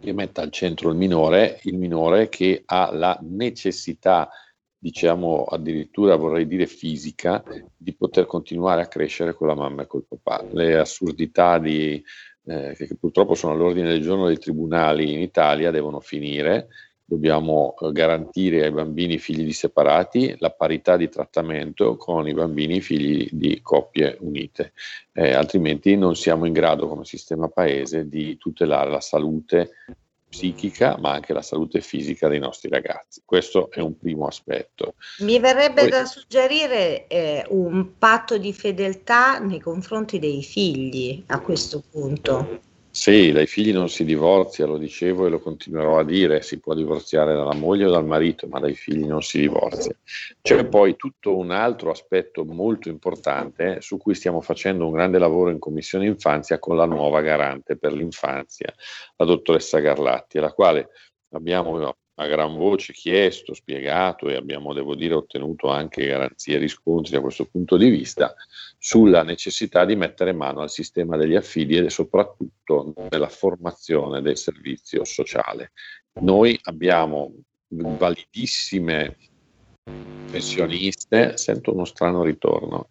che metta al centro il minore, il minore che ha la necessità, diciamo addirittura vorrei dire fisica, di poter continuare a crescere con la mamma e col papà. Le assurdità di eh, che purtroppo sono all'ordine del giorno dei tribunali in Italia, devono finire. Dobbiamo eh, garantire ai bambini figli di separati la parità di trattamento con i bambini figli di coppie unite, eh, altrimenti non siamo in grado come sistema paese di tutelare la salute psichica ma anche la salute fisica dei nostri ragazzi. Questo è un primo aspetto. Mi verrebbe Poi, da suggerire eh, un patto di fedeltà nei confronti dei figli a questo punto. Sì, dai figli non si divorzia, lo dicevo e lo continuerò a dire, si può divorziare dalla moglie o dal marito, ma dai figli non si divorzia. C'è poi tutto un altro aspetto molto importante su cui stiamo facendo un grande lavoro in Commissione Infanzia con la nuova garante per l'infanzia, la dottoressa Garlatti, alla quale abbiamo a gran voce chiesto, spiegato e abbiamo, devo dire, ottenuto anche garanzie e riscontri da questo punto di vista sulla necessità di mettere mano al sistema degli affidi e soprattutto nella formazione del servizio sociale. Noi abbiamo validissime professioniste, sento uno strano ritorno,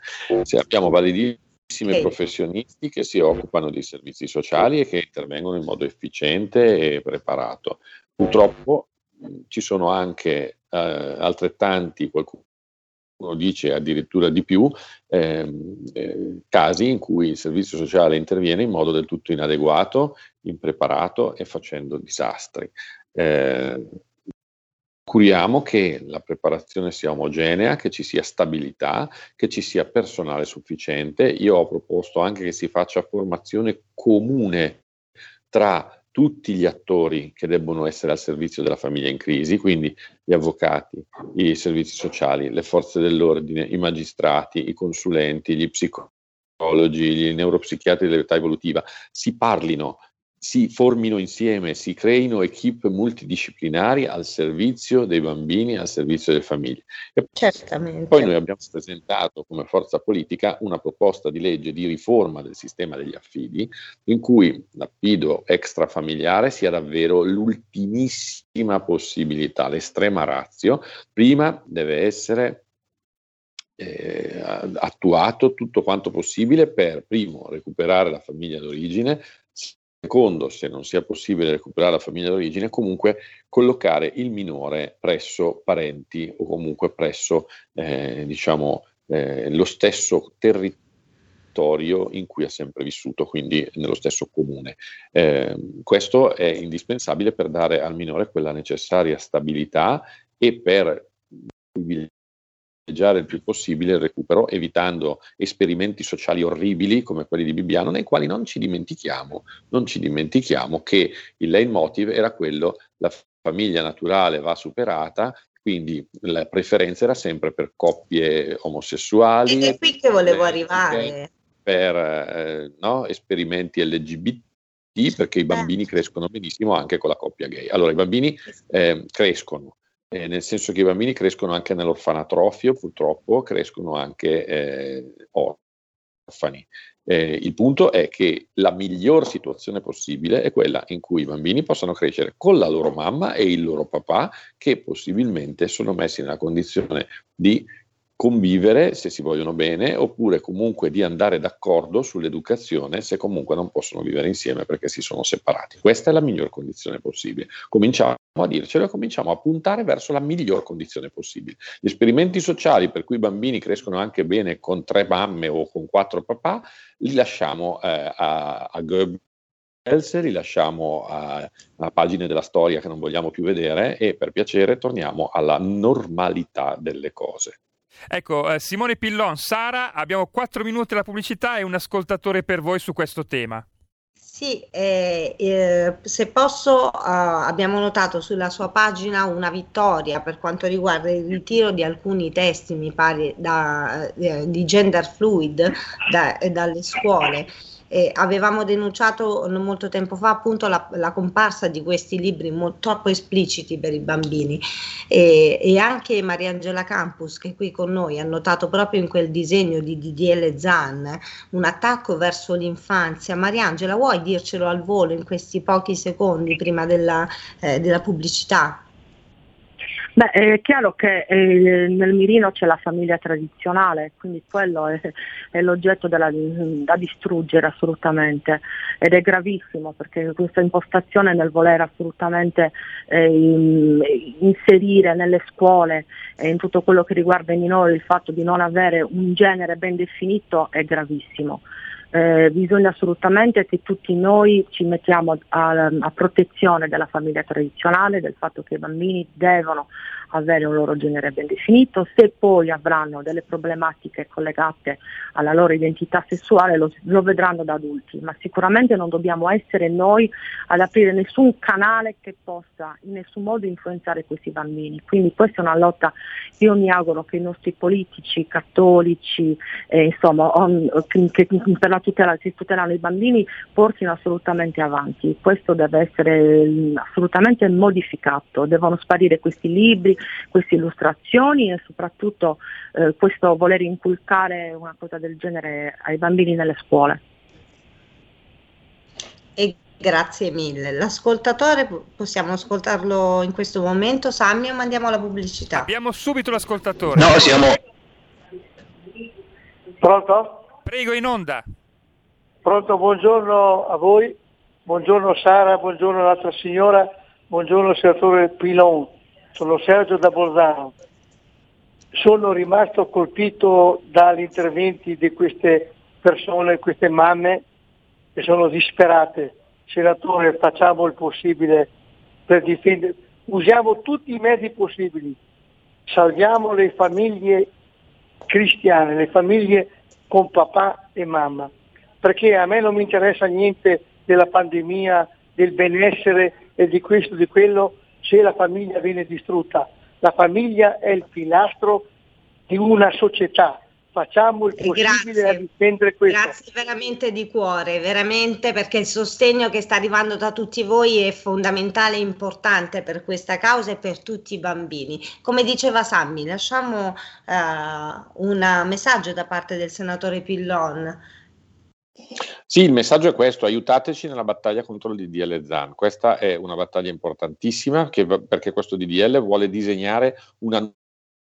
abbiamo validissimi okay. professionisti che si occupano di servizi sociali e che intervengono in modo efficiente e preparato. Purtroppo ci sono anche eh, altrettanti, qualcuno dice addirittura di più, ehm, eh, casi in cui il servizio sociale interviene in modo del tutto inadeguato, impreparato e facendo disastri. Eh, curiamo che la preparazione sia omogenea, che ci sia stabilità, che ci sia personale sufficiente. Io ho proposto anche che si faccia formazione comune tra tutti gli attori che debbono essere al servizio della famiglia in crisi, quindi gli avvocati, i servizi sociali, le forze dell'ordine, i magistrati, i consulenti, gli psicologi i neuropsichiatri dell'età evolutiva, si parlino, si formino insieme, si creino equip multidisciplinari al servizio dei bambini, al servizio delle famiglie. E Certamente. poi noi abbiamo presentato come forza politica una proposta di legge di riforma del sistema degli affidi, in cui l'affido extrafamiliare sia davvero l'ultimissima possibilità, l'estrema razio. Prima deve essere eh, attuato tutto quanto possibile per, primo, recuperare la famiglia d'origine, secondo, se non sia possibile recuperare la famiglia d'origine, comunque collocare il minore presso parenti o comunque presso, eh, diciamo, eh, lo stesso territorio in cui ha sempre vissuto, quindi nello stesso comune. Eh, questo è indispensabile per dare al minore quella necessaria stabilità e per il più possibile il recupero, evitando esperimenti sociali orribili come quelli di Bibbiano, nei quali non ci dimentichiamo, non ci dimentichiamo che il leitmotiv era quello, la famiglia naturale va superata, quindi la preferenza era sempre per coppie omosessuali. Ed è qui che volevo arrivare. Per eh, no, esperimenti LGBT, perché i bambini crescono benissimo anche con la coppia gay. Allora, i bambini eh, crescono eh, nel senso che i bambini crescono anche nell'orfanatrofio, purtroppo crescono anche eh, orfani. Eh, il punto è che la miglior situazione possibile è quella in cui i bambini possano crescere con la loro mamma e il loro papà, che possibilmente sono messi nella condizione di convivere se si vogliono bene oppure comunque di andare d'accordo sull'educazione se comunque non possono vivere insieme perché si sono separati. Questa è la miglior condizione possibile. Cominciamo a dircelo e cominciamo a puntare verso la miglior condizione possibile. Gli esperimenti sociali per cui i bambini crescono anche bene con tre mamme o con quattro papà li lasciamo eh, a, a Goebbels li lasciamo a, a, pagine della storia che non vogliamo più vedere e per piacere torniamo alla normalità delle cose. Ecco, eh, Simone Pillon, Sara, abbiamo quattro minuti alla pubblicità e un ascoltatore per voi su questo tema. Sì, eh, eh, se posso, uh, abbiamo notato sulla sua pagina una vittoria per quanto riguarda il ritiro di alcuni testi, mi pare, da, eh, di gender fluid da, dalle scuole. Eh, avevamo denunciato non molto tempo fa appunto la, la comparsa di questi libri molto, troppo espliciti per i bambini e, e, anche Mariangela Campus che è qui con noi ha notato proprio in quel disegno di DDL Zan un attacco verso l'infanzia. Mariangela vuoi dircelo al volo in questi pochi secondi prima della, eh, della pubblicità? Beh, è chiaro che eh, nel mirino c'è la famiglia tradizionale, quindi quello è, è l'oggetto della, da distruggere assolutamente ed è gravissimo perché questa impostazione nel voler assolutamente eh, inserire nelle scuole e in tutto quello che riguarda i minori il fatto di non avere un genere ben definito è gravissimo. Eh, bisogna assolutamente che tutti noi ci mettiamo a, a, protezione della famiglia tradizionale, del fatto che i bambini devono avere un loro genere ben definito, se poi avranno delle problematiche collegate alla loro identità sessuale lo, lo vedranno da adulti, ma sicuramente non dobbiamo essere noi ad aprire nessun canale che possa in nessun modo influenzare questi bambini. Quindi questa è una lotta, io mi auguro che i nostri politici, cattolici, eh, insomma, on, che, che per la tutela, si tutelano i bambini, portino assolutamente avanti. Questo deve essere mm, assolutamente modificato, devono sparire questi libri, queste illustrazioni e soprattutto eh, questo voler inculcare una cosa del genere ai bambini nelle scuole. E grazie mille. L'ascoltatore possiamo ascoltarlo in questo momento, Sammy, o mandiamo la pubblicità? Abbiamo subito l'ascoltatore. No, siamo... Pronto? Prego, in onda. Pronto, buongiorno a voi, buongiorno Sara, buongiorno all'altra signora, buongiorno senatore Pilon sono Sergio da Bolzano. Sono rimasto colpito dagli interventi di queste persone, queste mamme che sono disperate. Senatore, facciamo il possibile per difendere, usiamo tutti i mezzi possibili, salviamo le famiglie cristiane, le famiglie con papà e mamma, perché a me non mi interessa niente della pandemia, del benessere e di questo, di quello, se la famiglia viene distrutta. La famiglia è il pilastro di una società, facciamo il possibile grazie. a difendere questo. Grazie veramente di cuore, veramente perché il sostegno che sta arrivando da tutti voi è fondamentale e importante per questa causa e per tutti i bambini. Come diceva Sammy, lasciamo eh, un messaggio da parte del senatore Pillon. Sì, il messaggio è questo, aiutateci nella battaglia contro il DDL ZAN. Questa è una battaglia importantissima che perché questo DDL vuole disegnare una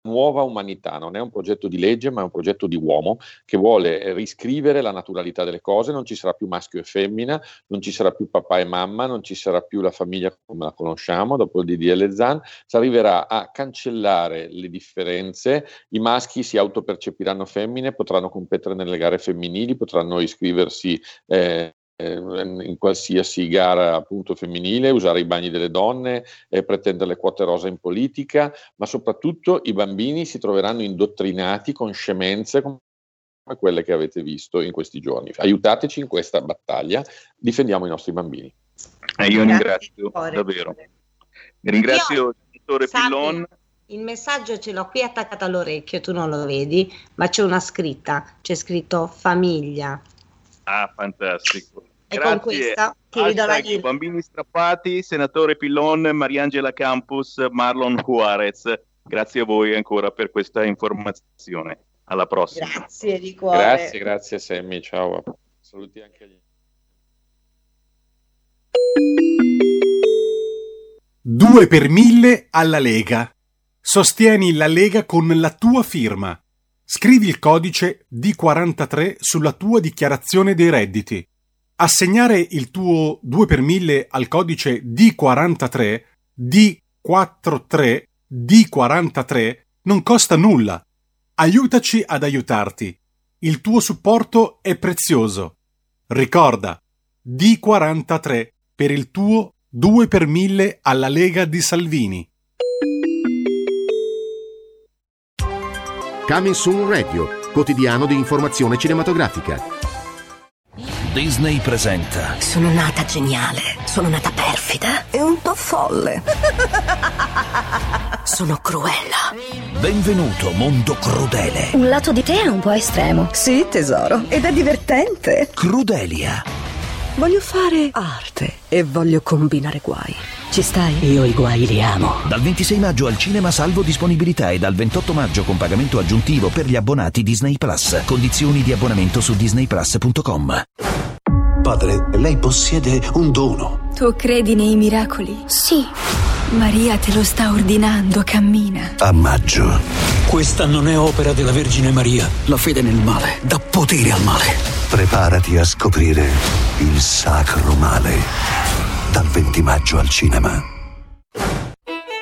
nuova umanità, non è un progetto di legge ma è un progetto di uomo che vuole riscrivere la naturalità delle cose, non ci sarà più maschio e femmina, non ci sarà più papà e mamma, non ci sarà più la famiglia come la conosciamo dopo il DDL ZAN, si arriverà a cancellare le differenze, i maschi si autopercepiranno femmine, potranno competere nelle gare femminili, potranno iscriversi eh, in qualsiasi gara appunto femminile, usare i bagni delle donne, eh, pretendere le quote rosa in politica, ma soprattutto i bambini si troveranno indottrinati con scemenze come quelle che avete visto in questi giorni. Aiutateci in questa battaglia, difendiamo i nostri bambini. E io Grazie ringrazio davvero. Ringrazio il Sammy, Pillon. Il messaggio ce l'ho qui attaccato all'orecchio, tu non lo vedi, ma c'è una scritta, c'è scritto famiglia. Ah, fantastico. E con questa ti ridò la linea. Bambini strappati, senatore Pillon, Mariangela Campus, Marlon Juarez. Grazie a voi ancora per questa informazione. Alla prossima. Grazie di cuore. Grazie, grazie Sammy, ciao. Saluti anche agli 2 per 1000 alla Lega. Sostieni la Lega con la tua firma. Scrivi il codice D43 sulla tua dichiarazione dei redditi. Assegnare il tuo 2 per 1000 al codice D43, D43, D43 non costa nulla. Aiutaci ad aiutarti. Il tuo supporto è prezioso. Ricorda, D43 per il tuo 2 per 1000 alla Lega di Salvini. Coming Soon Radio, quotidiano di informazione cinematografica. Disney presenta Sono nata geniale, sono nata perfida e un po' folle. sono cruella. Benvenuto mondo crudele. Un lato di te è un po' estremo. Sì, tesoro, ed è divertente. Crudelia. Voglio fare arte e voglio combinare guai. Ci stai? Io i guai li amo. Dal 26 maggio al cinema salvo disponibilità e dal 28 maggio con pagamento aggiuntivo per gli abbonati Disney Plus. Condizioni di abbonamento su disneyplus.com. Padre, lei possiede un dono. Tu credi nei miracoli? Sì. Maria te lo sta ordinando, cammina. A maggio. Questa non è opera della Vergine Maria. La fede nel male dà potere al male. Preparati a scoprire il sacro male. Dal 20 maggio al cinema.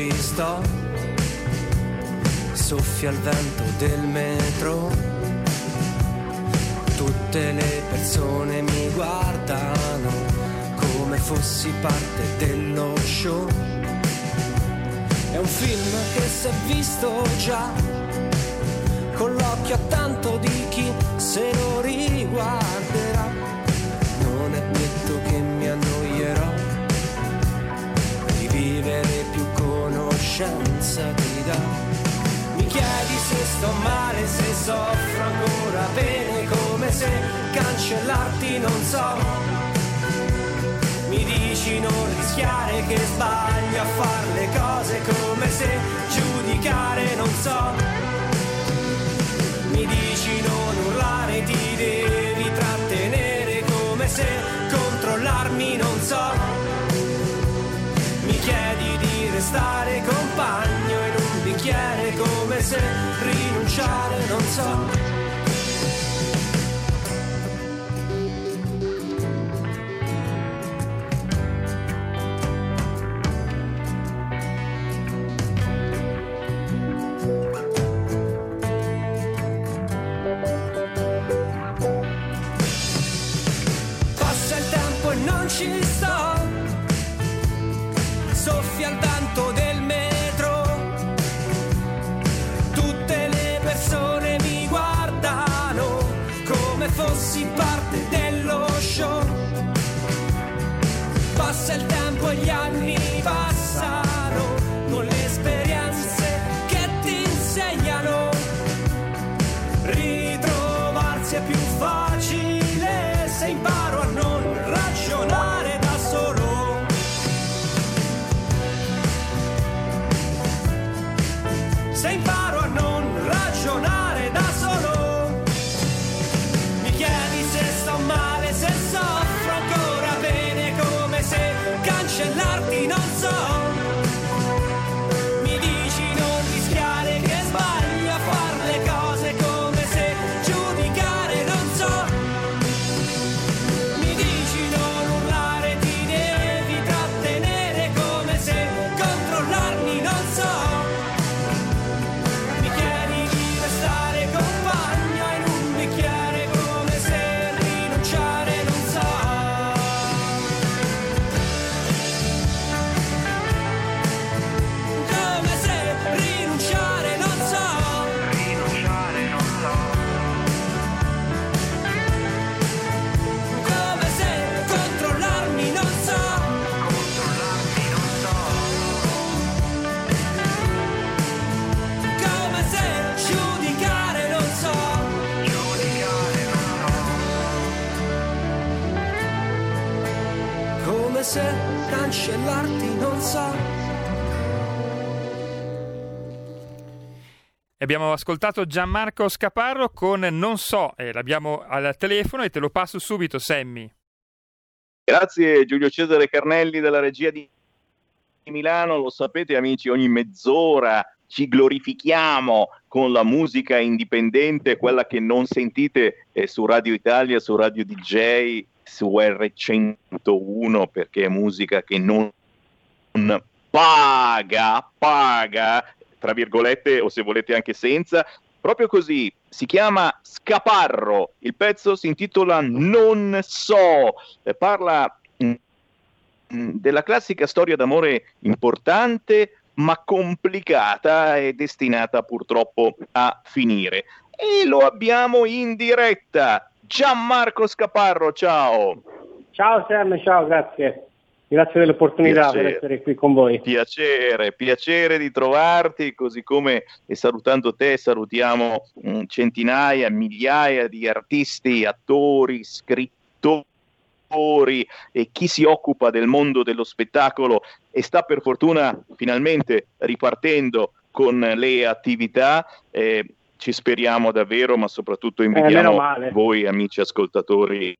Ci sto. Soffia il vento del metro. Tutte le persone mi guardano come fossi parte dello show. È un film che si è visto già, con l'occhio a tanto di chi se lo riguarderà. Conoscenza ti dà. Mi chiedi se sto male, se soffro ancora bene, come se cancellarti non so. Mi dici non rischiare che sbagli a fare le cose come se giudicare non so. Mi dici non urlare, ti devi trattenere come se controllarmi non so. Mi chiedi di restare in contiene come se rinunciare non so. ci sto soffia il fossi parte dello show. Passa il tempo e gli anni passano con le esperienze che ti insegnano. Ritrovarsi è più facile se imparo a non ragionare da solo. Se imparo Abbiamo ascoltato Gianmarco Scaparro con Non so, e l'abbiamo al telefono e te lo passo subito, Sammy. Grazie Giulio Cesare Carnelli della regia di Milano, lo sapete amici, ogni mezz'ora ci glorifichiamo con la musica indipendente, quella che non sentite eh, su Radio Italia, su Radio DJ, su R101, perché è musica che non paga, paga, tra virgolette, o se volete anche senza, proprio così, si chiama Scaparro, il pezzo si intitola Non so, eh, parla mm, mm, della classica storia d'amore importante ma complicata e destinata purtroppo a finire. E lo abbiamo in diretta. Gianmarco Scaparro, ciao. Ciao Sam, ciao, grazie. Grazie dell'opportunità Piacere. per essere qui con voi. Piacere, piacere di trovarti, così come e salutando te salutiamo mm, centinaia, migliaia di artisti, attori, scrittori e chi si occupa del mondo dello spettacolo e sta per fortuna finalmente ripartendo con le attività. eh, ci speriamo davvero, ma soprattutto meno invitiamo male. voi amici ascoltatori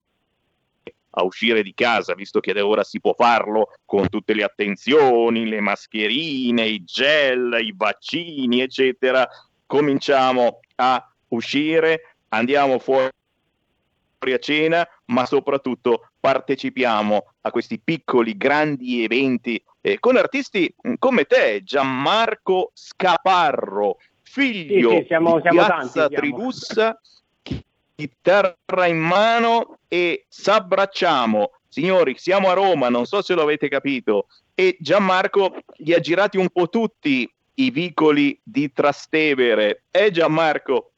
a uscire di casa, visto che da ora si può farlo con tutte le attenzioni, le mascherine, i gel, i vaccini, eccetera. Cominciamo a uscire, andiamo fuori a cena, ma soprattutto partecipiamo a questi piccoli, grandi eventi eh, con artisti come te, Gianmarco Scaparro, figlio Sì, sì, siamo- di siamo Piazza tanti. Tribussa, chitarra in mano e s'abbracciamo. Signori, siamo a Roma, non so se lo avete capito, e Gianmarco li ha girati un po' tutti i vicoli di Trastevere. Eh Gianmarco?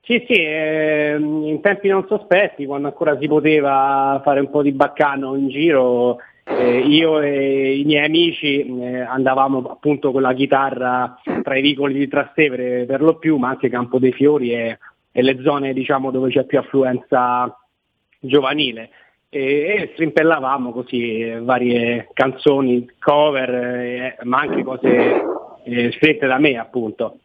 Sì, sì, ehm, in tempi non sospetti, quando ancora si poteva fare un po' di baccano in giro, eh, io e i miei amici eh, andavamo appunto con la chitarra tra i vicoli di Trastevere per lo più, ma anche Campo dei Fiori e, e le zone diciamo dove c'è più affluenza giovanile. E, strimpellavamo così eh, varie canzoni, cover, eh, ma anche cose eh, scritte da me appunto.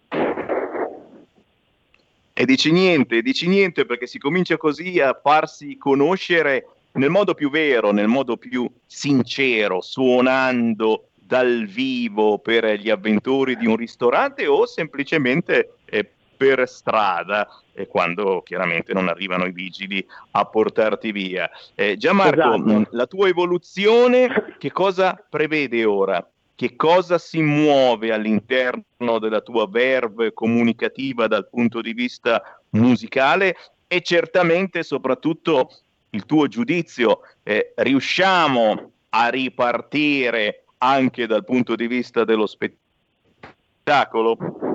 E dici niente, dici niente perché si comincia così a farsi conoscere nel modo più vero, nel modo più sincero, suonando dal vivo per gli avventori di un ristorante o semplicemente eh, per strada, eh, quando chiaramente non arrivano i vigili a portarti via. Eh, Gianmarco, Esatto. mh, la tua evoluzione che cosa prevede ora? Che cosa si muove all'interno della tua verve comunicativa dal punto di vista musicale e certamente soprattutto il tuo giudizio, eh, riusciamo a ripartire anche dal punto di vista dello spettacolo?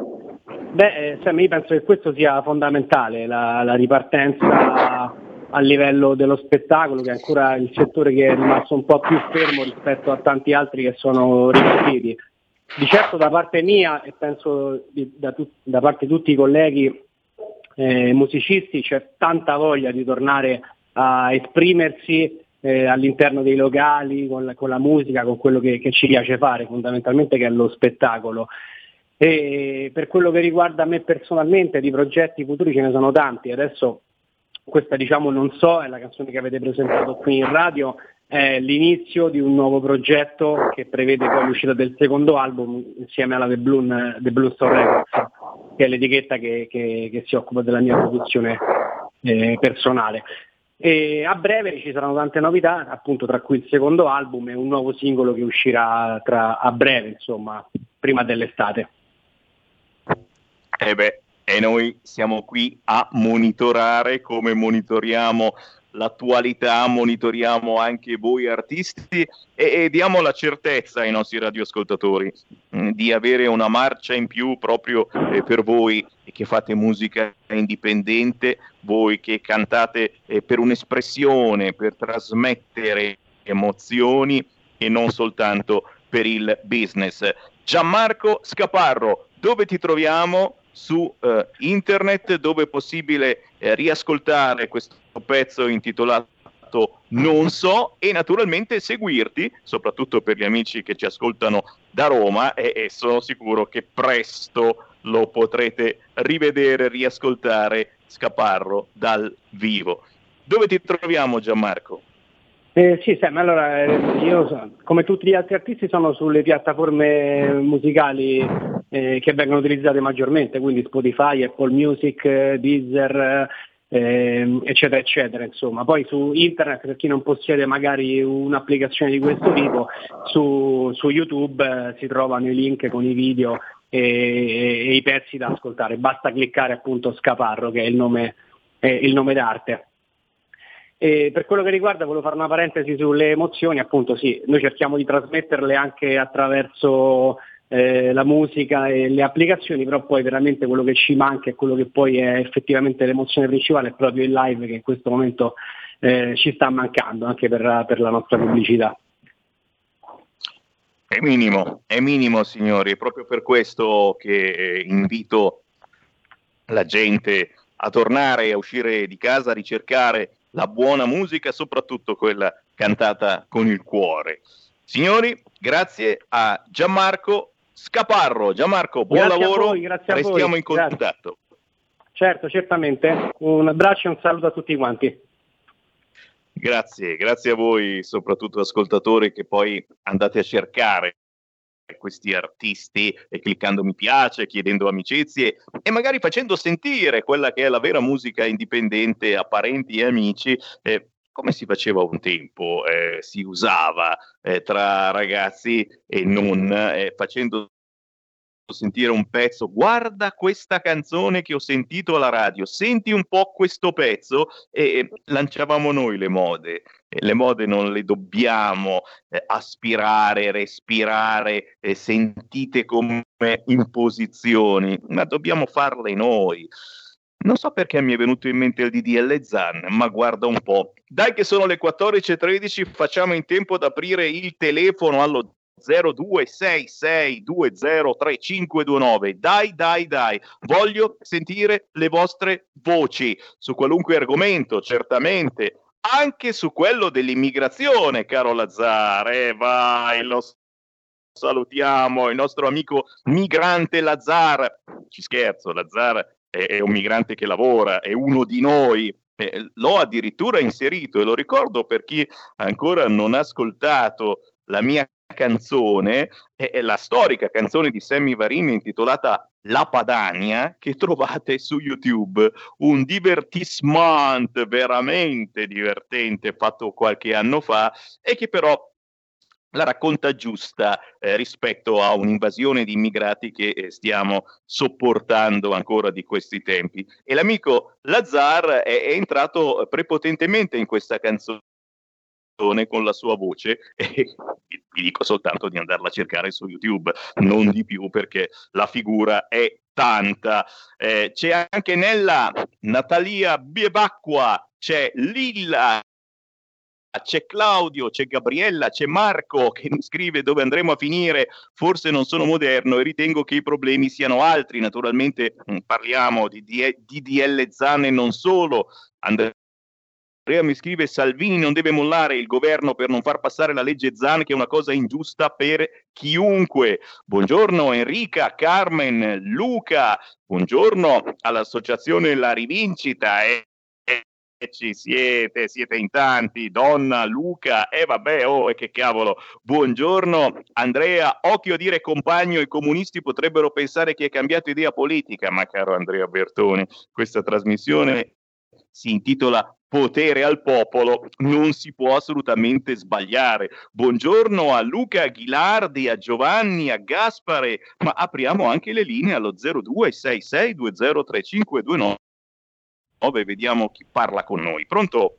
Beh, eh, Sam, io penso che questo sia fondamentale, la, la ripartenza a livello dello spettacolo, che è ancora il settore che è rimasto un po' più fermo rispetto a tanti altri che sono ripartiti. Di certo da parte mia e penso di, da, tu, da, parte di tutti i colleghi eh, musicisti c'è tanta voglia di tornare a esprimersi eh, all'interno dei locali, con la, con la, musica, con quello che, che ci piace fare, fondamentalmente che è lo spettacolo. E per quello che riguarda me personalmente, di progetti futuri ce ne sono tanti. Adesso questa diciamo non so, è la canzone che avete presentato qui in radio, è l'inizio di un nuovo progetto che prevede poi l'uscita del secondo album insieme alla The Blue, The Blue Store Records, che è l'etichetta che, che, che si occupa della mia produzione eh, personale. E a breve ci saranno tante novità, appunto tra cui il secondo album e un nuovo singolo che uscirà tra, a breve, insomma, prima dell'estate. Eh beh, e noi siamo qui a monitorare come monitoriamo l'attualità, monitoriamo anche voi artisti e, e, diamo la certezza ai nostri radioascoltatori mh, mm, di avere una marcia in più proprio eh, per voi che fate musica indipendente, voi che cantate eh, per un'espressione, per trasmettere emozioni e non soltanto per il business. Gianmarco Scaparro, dove ti troviamo? su eh, internet dove è possibile eh, riascoltare questo pezzo intitolato Non so e naturalmente seguirti, soprattutto per gli amici che ci ascoltano da Roma e, e sono sicuro che presto lo potrete rivedere, riascoltare Scaparro dal vivo. Dove ti troviamo Gianmarco? Eh, sì, Sam, allora eh, io come tutti gli altri artisti sono sulle piattaforme musicali eh, che vengono utilizzate maggiormente, quindi Spotify, Apple Music, eh, Deezer, eh, eccetera, eccetera. Insomma. Poi su internet, per chi non possiede magari un'applicazione di questo tipo, su, su YouTube eh, si trovano i link con i video e, e, i pezzi da ascoltare. Basta cliccare appunto Scaparro, che è il nome, il nome d'arte. E per quello che riguarda, volevo fare una parentesi sulle emozioni, appunto sì, noi cerchiamo di trasmetterle anche attraverso eh, la musica e le applicazioni, però poi veramente quello che ci manca e quello che poi è effettivamente l'emozione principale è proprio il live che in questo momento eh, ci sta mancando anche per, per la nostra pubblicità. È minimo, è minimo signori, è proprio per questo che eh, invito la gente a tornare, a uscire di casa, a ricercare la buona musica, soprattutto quella cantata con il cuore. Signori, grazie a Gianmarco Scaparro. Gianmarco, buon grazie lavoro, voi, restiamo in contatto. Grazie. Certo, certamente. Un abbraccio e un saluto a tutti quanti. Grazie, grazie a voi, soprattutto ascoltatori che poi andate a cercare questi artisti e cliccando mi piace, chiedendo amicizie e magari facendo sentire quella che è la vera musica indipendente a parenti e amici. Eh, come si faceva un tempo, eh, si usava eh, tra ragazzi e non, eh, facendo sentire un pezzo, guarda questa canzone che ho sentito alla radio, senti un po' questo pezzo e lanciavamo noi le mode. Le mode non le dobbiamo eh, aspirare, respirare, eh, sentite come imposizioni, ma dobbiamo farle noi. Non so perché mi è venuto in mente il DDL Zan, ma guarda un po'. Dai che sono le 14.13, facciamo in tempo ad aprire il telefono allo 0266203529. Dai, dai, dai, voglio sentire le vostre voci su qualunque argomento, certamente, anche su quello dell'immigrazione, caro Lazzare. Eh, vai, lo salutiamo, il nostro amico migrante Lazzar. Ci scherzo, Lazzar è, è un migrante che lavora, è uno di noi. Eh, l'ho addirittura inserito e lo ricordo per chi ancora non ha ascoltato la mia canzone è la storica canzone di Sammy Varini intitolata La Padania che trovate su YouTube, un divertissement veramente divertente fatto qualche anno fa e che però la racconta giusta eh, rispetto a un'invasione di immigrati che eh, stiamo sopportando ancora di questi tempi. E l'amico Lazar è, è entrato prepotentemente in questa canzone con la sua voce e vi dico soltanto di andarla a cercare su YouTube, non di più perché la figura è tanta. Eh, c'è anche nella Natalia Biebacqua, c'è Lilla c'è Claudio, c'è Gabriella, c'è Marco che mi scrive dove andremo a finire, forse non sono moderno e ritengo che i problemi siano altri, naturalmente mm, parliamo di DDL Zan e non solo, Andrea mi scrive Salvini non deve mollare il governo per non far passare la legge Zan che è una cosa ingiusta per chiunque. Buongiorno Enrica, Carmen, Luca, buongiorno all'associazione La Rivincita. Eh ci siete, siete in tanti, donna, Luca, e eh, vabbè, oh, e che cavolo, buongiorno Andrea, occhio a dire compagno, i comunisti potrebbero pensare che hai cambiato idea politica, ma caro Andrea Bertoni, questa trasmissione si intitola Potere al popolo, non si può assolutamente sbagliare. Buongiorno a Luca Ghilardi, a Giovanni, a Gaspare, ma apriamo anche le linee allo 0266203529 vediamo chi parla con noi. Pronto?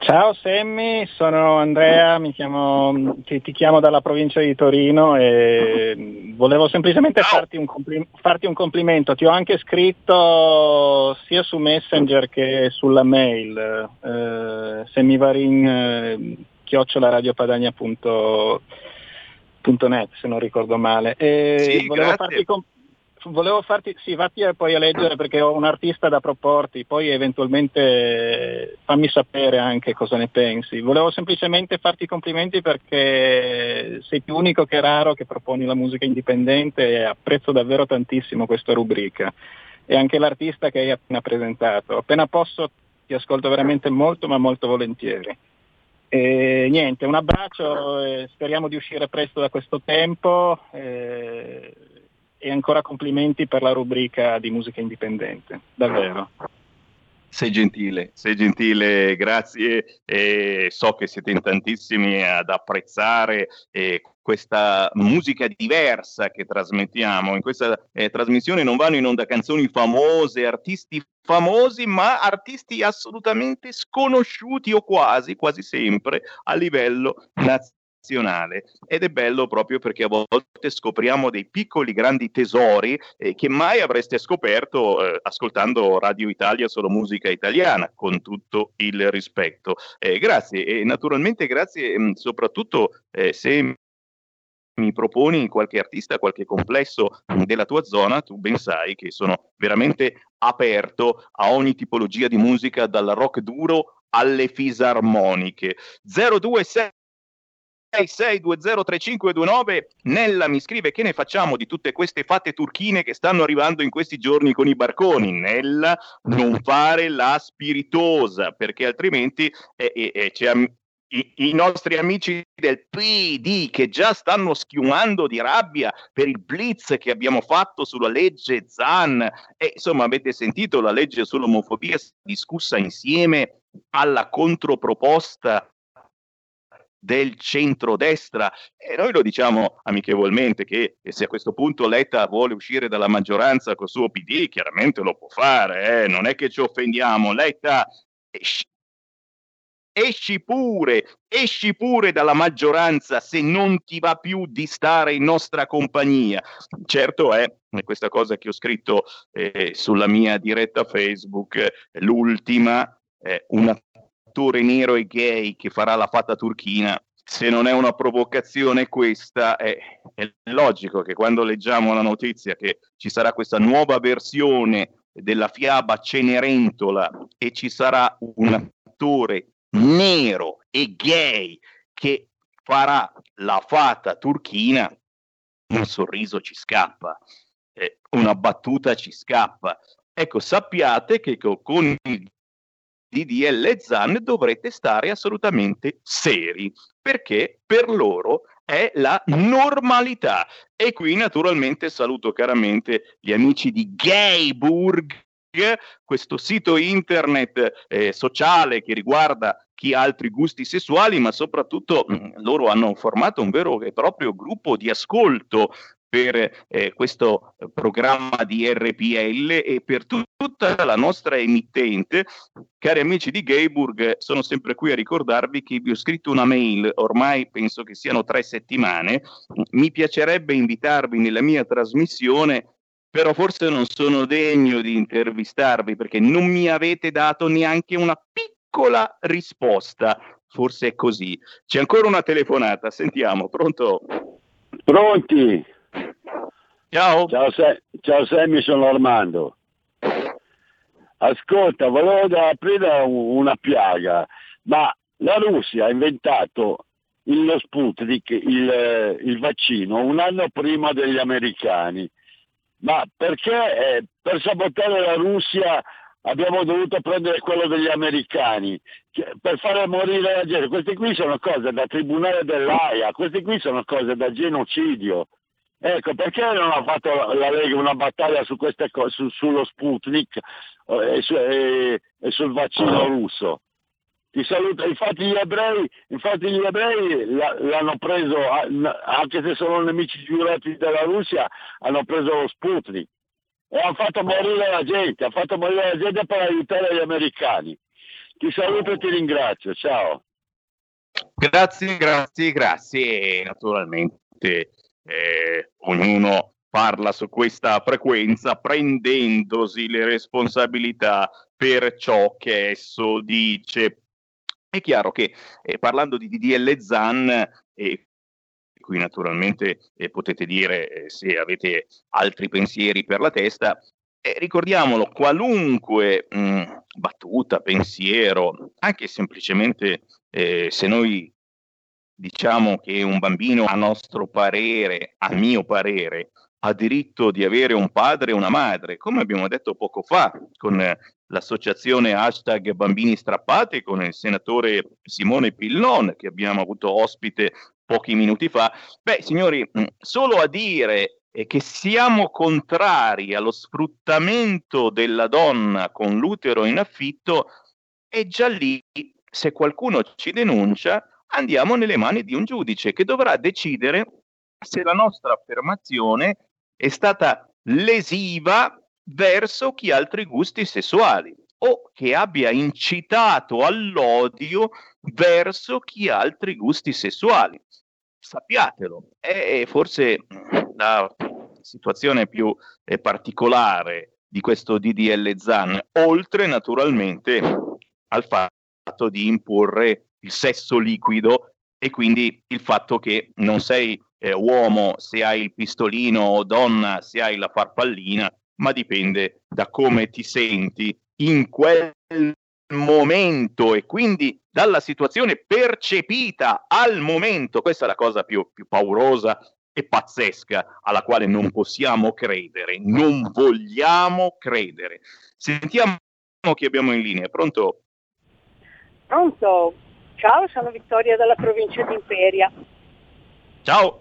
Ciao Semmi, sono Andrea, chiamo, ti, ti, chiamo dalla provincia di Torino e volevo semplicemente farti un, compli- farti un, complimento. Ti ho anche scritto sia su Messenger che sulla mail, eh, semmivarin eh, chiocciolaradiopadagna.net se non ricordo male. E sì, volevo farti complimenti volevo farti, sì, vatti poi a leggere perché ho un artista da proporti, poi eventualmente fammi sapere anche cosa ne pensi. Volevo semplicemente farti i complimenti perché sei più unico che raro che proponi la musica indipendente e apprezzo davvero tantissimo questa rubrica e anche l'artista che hai appena presentato. Appena posso ti ascolto veramente molto ma molto volentieri. E niente, un abbraccio, speriamo di uscire presto da questo tempo. E e ancora complimenti per la rubrica di musica indipendente, davvero. Sei gentile, sei gentile, grazie. E so che siete in tantissimi ad apprezzare eh, questa musica diversa che trasmettiamo. In questa eh, trasmissione non vanno in onda canzoni famose, artisti famosi, ma artisti assolutamente sconosciuti o quasi, quasi sempre a livello nazionale ed è bello proprio perché a volte scopriamo dei piccoli grandi tesori eh, che mai avreste scoperto eh, ascoltando Radio Italia solo musica italiana con tutto il rispetto. Eh, grazie e naturalmente grazie mh, mm, soprattutto eh, se mi proponi qualche artista, qualche complesso della tua zona, tu ben sai che sono veramente aperto a ogni tipologia di musica, dal rock duro alle fisarmoniche. 026 66203529 Nella mi scrive che ne facciamo di tutte queste fatte turchine che stanno arrivando in questi giorni con i barconi? Nella non fare la spiritosa perché altrimenti eh, eh, eh, c'è i, i, nostri amici del PD che già stanno schiumando di rabbia per il blitz che abbiamo fatto sulla legge Zan. E insomma avete sentito la legge sull'omofobia discussa insieme alla controproposta del centrodestra e noi lo diciamo amichevolmente che, se a questo punto Letta vuole uscire dalla maggioranza col suo PD chiaramente lo può fare, eh? non è che ci offendiamo, Letta esci, esci pure, esci pure dalla maggioranza se non ti va più di stare in nostra compagnia. Certo è, questa cosa che ho scritto eh, sulla mia diretta Facebook, l'ultima, eh, una attore nero e gay che farà la fatta turchina, se non è una provocazione questa, è, è logico che quando leggiamo la notizia che ci sarà questa nuova versione della fiaba Cenerentola e ci sarà un attore nero e gay che farà la fata turchina, un sorriso ci scappa, eh, una battuta ci scappa. Ecco, sappiate che con il DDL ZAN dovrete stare assolutamente seri, perché per loro è la normalità. E qui naturalmente saluto caramente gli amici di Gayburg questo sito internet eh, sociale che riguarda chi ha altri gusti sessuali, ma soprattutto mh, mm, loro hanno formato un vero e proprio gruppo di ascolto per eh, questo programma di RPL e per tu- tutta la nostra emittente. Cari amici di Gayburg, sono sempre qui a ricordarvi che vi ho scritto una mail, ormai penso che siano tre settimane, mi piacerebbe invitarvi nella mia trasmissione però forse non sono degno di intervistarvi perché non mi avete dato neanche una piccola risposta. Forse è così. C'è ancora una telefonata, sentiamo, pronto? Pronti? Ciao. Ciao, Se- ciao Sammy, sono Armando. Ascolta, volevo aprire una piaga, ma la Russia ha inventato lo Sputnik, il, il vaccino, un anno prima degli americani. Ma perché eh, per sabotare la Russia abbiamo dovuto prendere quello degli americani cioè, per fare morire la gente? Queste qui sono cose da tribunale dell'AIA, queste qui sono cose da genocidio. Ecco, perché non ha fatto la Lega una battaglia su queste cose, su, sullo Sputnik e, su, e, e, sul vaccino russo? Ti saluto, infatti gli ebrei, infatti gli ebrei l'hanno preso, anche se sono nemici giurati della Russia, hanno preso lo Sputnik e hanno fatto morire la gente, hanno fatto morire la gente per aiutare gli americani. Ti saluto e ti ringrazio, ciao. Grazie, grazie, grazie. Naturalmente eh, ognuno parla su questa frequenza prendendosi le responsabilità per ciò che esso dice. È chiaro che eh, parlando di DDL ZAN, eh, qui naturalmente eh, potete dire eh, se avete altri pensieri per la testa, eh, ricordiamolo, qualunque mh, battuta, pensiero, anche semplicemente eh, se noi diciamo che un bambino, a nostro parere, a mio parere, ha diritto di avere un padre e una madre, come abbiamo detto poco fa con l'associazione hashtag bambini strappati con il senatore Simone Pillon che abbiamo avuto ospite pochi minuti fa. Beh, signori, mm, solo a dire che siamo contrari allo sfruttamento della donna con l'utero in affitto, è già lì, se qualcuno ci denuncia, andiamo nelle mani di un giudice che dovrà decidere se la nostra affermazione è stata lesiva verso chi ha altri gusti sessuali o che abbia incitato all'odio verso chi ha altri gusti sessuali. Sappiatelo, è forse la situazione più eh, particolare di questo DDL ZAN, oltre naturalmente al fatto di imporre il sesso liquido e quindi il fatto che non sei eh, uomo se hai il pistolino o donna se hai la farfallina, ma dipende da come ti senti in quel momento e quindi dalla situazione percepita al momento. Questa è la cosa più, più paurosa e pazzesca alla quale non possiamo credere, non vogliamo credere. Sentiamo chi abbiamo in linea. Pronto? Pronto? Ciao, sono Vittoria dalla provincia di Imperia. Ciao.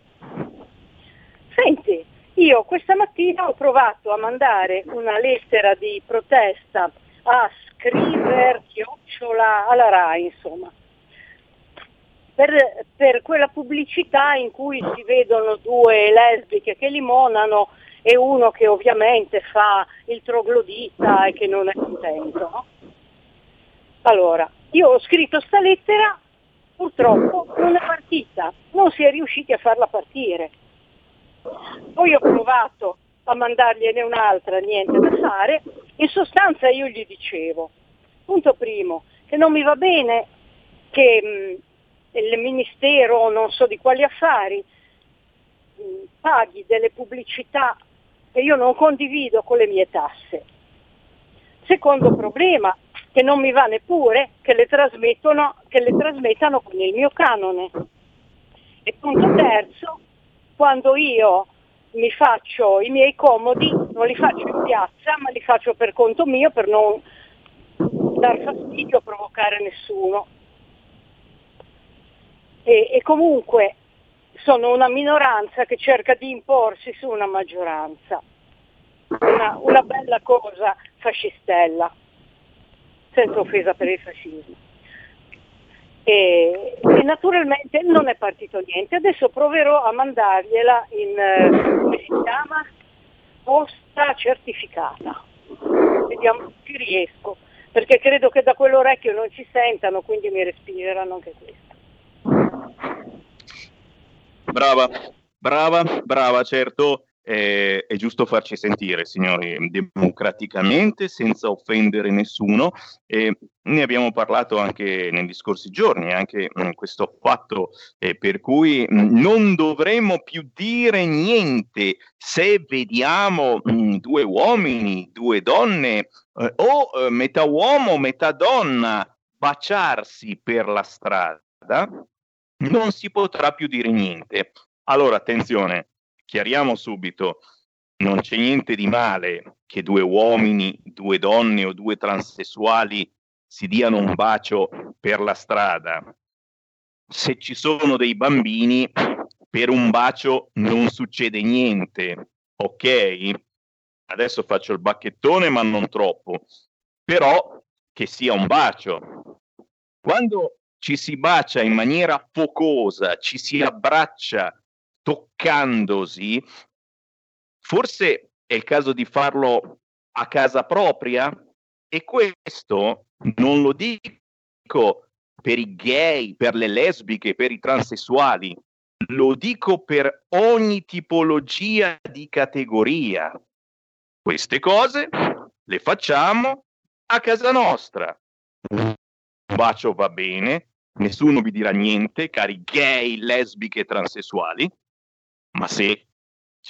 Senti, io questa mattina ho provato a mandare una lettera di protesta a scriver chiocciola alla RAI, insomma, per, per, quella pubblicità in cui si vedono due lesbiche che limonano e uno che ovviamente fa il troglodita e che non è contento. Allora, io ho scritto sta lettera, purtroppo non è partita, non si è riusciti a farla partire. Poi ho provato a mandargliene un'altra, niente da fare, in sostanza io gli dicevo, punto primo, che non mi va bene che mh, il Ministero, non so di quali affari, mh, paghi delle pubblicità che io non condivido con le mie tasse. Secondo problema, che non mi va neppure che le, che le trasmettano con il mio canone. E punto terzo, quando io mi faccio i miei comodi, non li faccio in piazza, ma li faccio per conto mio per non dar fastidio, provocare nessuno. E, e comunque sono una minoranza che cerca di imporsi su una maggioranza. una, una bella cosa fascistella, senza offesa per il fascismo. E, e, naturalmente non è partito niente. Adesso proverò a mandargliela in, eh, come si chiama? Posta certificata. Vediamo se riesco, perché credo che da quell'orecchio non ci sentano, quindi mi respireranno anche questo. Brava, brava, brava, certo eh, è giusto farci sentire, signori, democraticamente, senza offendere nessuno. Eh, ne abbiamo parlato anche negli scorsi giorni, anche mh, questo fatto eh, per cui mh, non dovremmo più dire niente se vediamo mh, due uomini, due donne eh, o eh, metà uomo, metà donna baciarsi per la strada, non si potrà più dire niente. Allora, attenzione, chiariamo subito, non c'è niente di male che due uomini, due donne o due transessuali si diano un bacio per la strada. Se ci sono dei bambini, per un bacio non succede niente, ok? Adesso faccio il bacchettone, ma non troppo. Però che sia un bacio. Quando ci si bacia in maniera focosa, ci si abbraccia toccandosi, forse è il caso di farlo a casa propria e questo non lo dico per i gay, per le lesbiche, per i transessuali, lo dico per ogni tipologia di categoria. Queste cose le facciamo a casa nostra. Un bacio va bene, nessuno vi dirà niente, cari gay, lesbiche, transessuali, ma se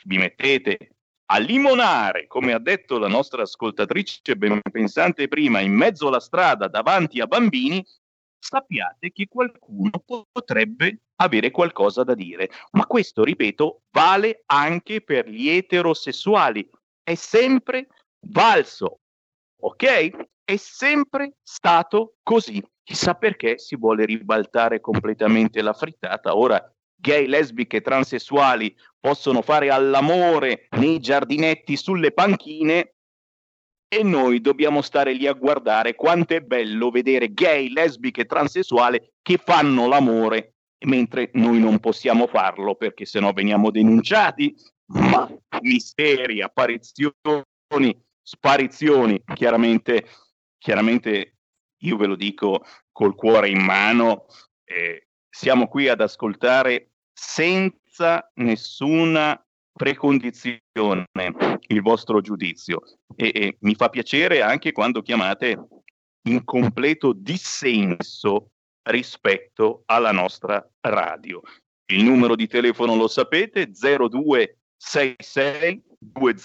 vi mettete a limonare, come ha detto la nostra ascoltatrice ben pensante prima, in mezzo alla strada davanti a bambini, sappiate che qualcuno potrebbe avere qualcosa da dire. Ma questo, ripeto, vale anche per gli eterosessuali. È sempre valso, ok? È sempre stato così. Chissà perché si vuole ribaltare completamente la frittata. Ora gay, lesbiche, transessuali possono fare all'amore nei giardinetti sulle panchine e noi dobbiamo stare lì a guardare quanto è bello vedere gay, lesbiche, transessuali che fanno l'amore mentre noi non possiamo farlo perché sennò veniamo denunciati. Ma misteri, apparizioni, sparizioni, chiaramente, chiaramente io ve lo dico col cuore in mano, eh, siamo qui ad ascoltare senza nessuna precondizione il vostro giudizio e, e mi fa piacere anche quando chiamate in completo dissenso rispetto alla nostra radio. Il numero di telefono lo sapete, 0266 20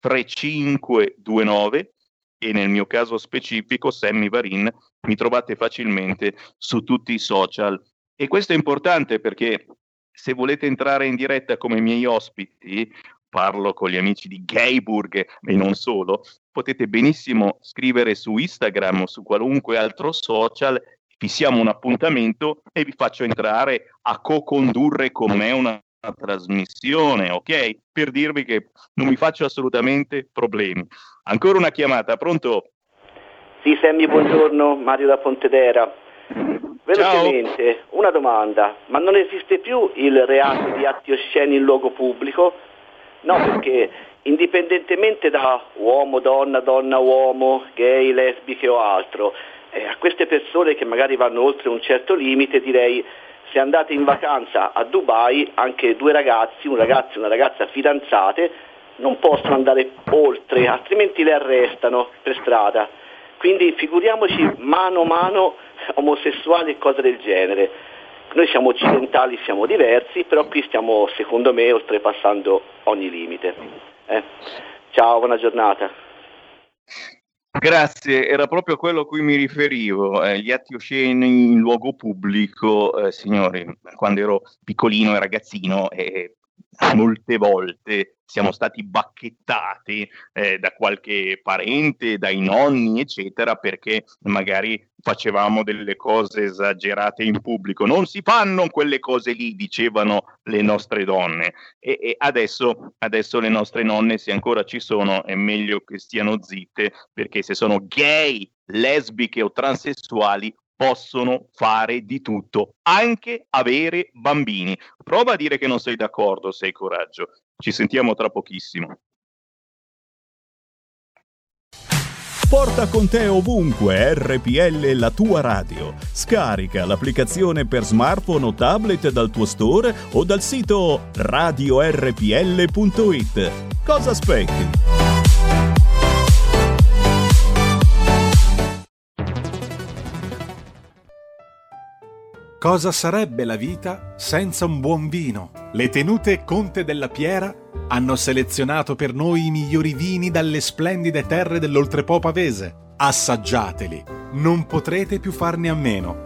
3529 e nel mio caso specifico Sammy Varin mi trovate facilmente su tutti i social e questo è importante perché se volete entrare in diretta come miei ospiti, parlo con gli amici di Gayburg e non solo, potete benissimo scrivere su Instagram o su qualunque altro social, fissiamo un appuntamento e vi faccio entrare a co-condurre con me una, trasmissione, ok? Per dirvi che non mi faccio assolutamente problemi. Ancora una chiamata, pronto? Sì, Sammy, buongiorno, Mario da Pontedera. Velocemente, Ciao. una domanda, ma non esiste più il reato di atti osceni in luogo pubblico? No, perché indipendentemente da uomo, donna, donna, uomo, gay, lesbiche o altro, eh, a queste persone che magari vanno oltre un certo limite direi se andate in vacanza a Dubai anche due ragazzi, un ragazzo e una ragazza fidanzate, non possono andare oltre, altrimenti le arrestano per strada. Quindi figuriamoci mano a mano omosessuali e cose del genere. Noi siamo occidentali, siamo diversi, però qui stiamo, secondo me, oltrepassando ogni limite. Eh? Ciao, buona giornata. Grazie, era proprio quello a cui mi riferivo, eh, gli atti osceni in luogo pubblico, eh, signori, quando ero piccolino e ragazzino, eh, molte volte siamo stati bacchettati eh, da qualche parente, dai nonni, eccetera, perché magari facevamo delle cose esagerate in pubblico. Non si fanno quelle cose lì, dicevano le nostre donne. E, e adesso, adesso le nostre nonne, se ancora ci sono, è meglio che stiano zitte, perché se sono gay, lesbiche o transessuali, possono fare di tutto, anche avere bambini. Prova a dire che non sei d'accordo se hai coraggio. Ci sentiamo tra pochissimo. Porta con te ovunque RPL la tua radio. Scarica l'applicazione per smartphone o tablet dal tuo store o dal sito radiorpl.it. Cosa aspetti? Cosa sarebbe la vita senza un buon vino? Le tenute Conte della Piera hanno selezionato per noi i migliori vini dalle splendide terre dell'Oltrepo pavese. Assaggiateli, non potrete più farne a meno.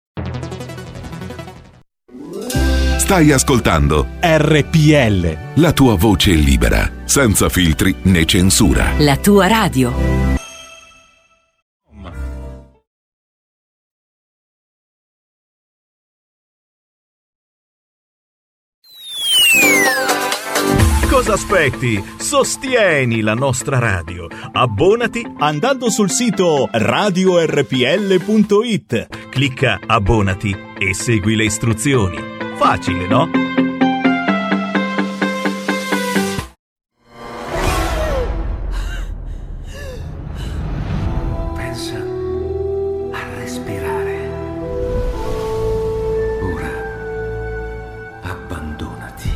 Stai ascoltando RPL. la tua voce libera, senza filtri né censura. La tua radio. Cosa aspetti? Sostieni la nostra radio. Abbonati andando sul sito radiorpl.it. Clicca abbonati e segui le istruzioni. Facile, no? Pensa a respirare. Ora abbandonati.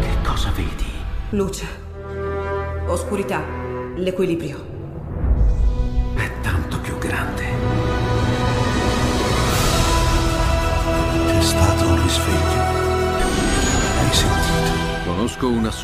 Che cosa vedi? Luce. Oscurità. L'equilibrio.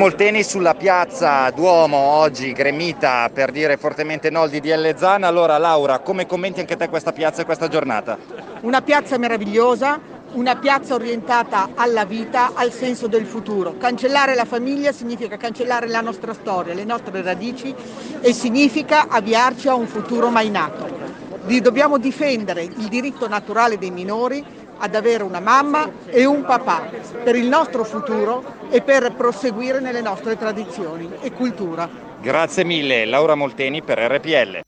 Molteni sulla piazza Duomo oggi gremita per dire fortemente no al DDL Zan. Allora Laura, come commenti anche te questa piazza e questa giornata? Una piazza meravigliosa, una piazza orientata alla vita, al senso del futuro. Cancellare la famiglia significa cancellare la nostra storia, le nostre radici e significa avviarci a un futuro mai nato. Dobbiamo difendere il diritto naturale dei minori ad avere una mamma e un papà per il nostro futuro e per proseguire nelle nostre tradizioni e cultura. Grazie mille Laura Molteni per RPL.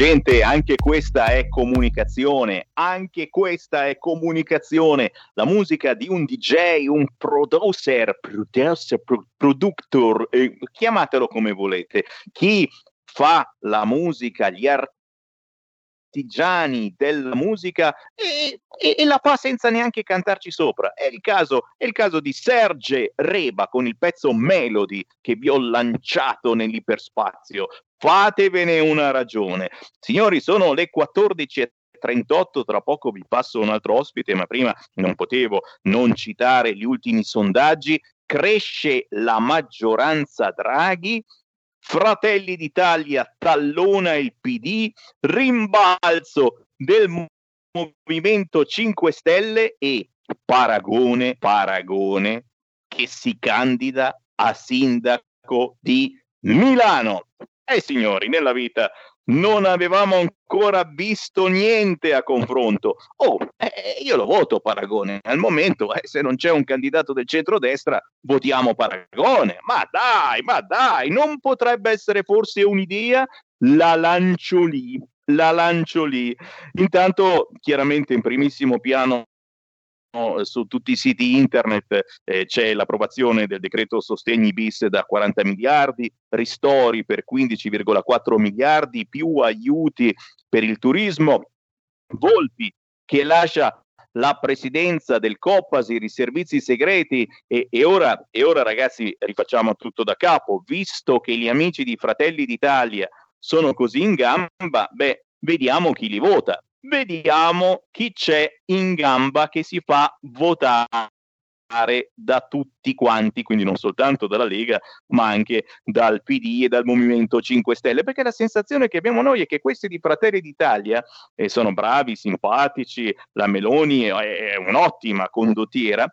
Gente, anche questa è comunicazione, anche questa è comunicazione. La musica di un DJ, un producer, producer, pro- productor, eh, chiamatelo come volete. Chi fa la musica, gli artigiani della musica e, e- e la fa senza neanche cantarci sopra. È il caso, è il caso di Serge Reba con il pezzo Melody che vi ho lanciato nell'iperspazio. Fatevene una ragione. Signori, sono le 14.38, tra poco vi passo un altro ospite, ma prima non potevo non citare gli ultimi sondaggi. Cresce la maggioranza Draghi, Fratelli d'Italia tallona il PD, rimbalzo del mo- Movimento 5 Stelle e Paragone, Paragone che si candida a sindaco di Milano. Eh signori, nella vita non avevamo ancora visto niente a confronto. Oh, eh, io lo voto Paragone. Al momento, eh, se non c'è un candidato del centrodestra, votiamo Paragone. Ma dai, ma dai, non potrebbe essere forse un'idea? La lancio lì, la lancio lì. Intanto, chiaramente in primissimo piano su tutti i siti internet eh, c'è l'approvazione del decreto sostegni bis da 40 miliardi, ristori per 15,4 miliardi, più aiuti per il turismo, Volpi che lascia la presidenza del Copasir, i servizi segreti e, e, ora, e ora ragazzi rifacciamo tutto da capo, visto che gli amici di Fratelli d'Italia sono così in gamba, beh, vediamo chi li vota vediamo chi c'è in gamba che si fa votare da tutti quanti, quindi non soltanto dalla Lega, ma anche dal PD e dal Movimento 5 Stelle, perché la sensazione che abbiamo noi è che questi di Fratelli d'Italia eh, sono bravi, simpatici, la Meloni è, un'ottima condottiera,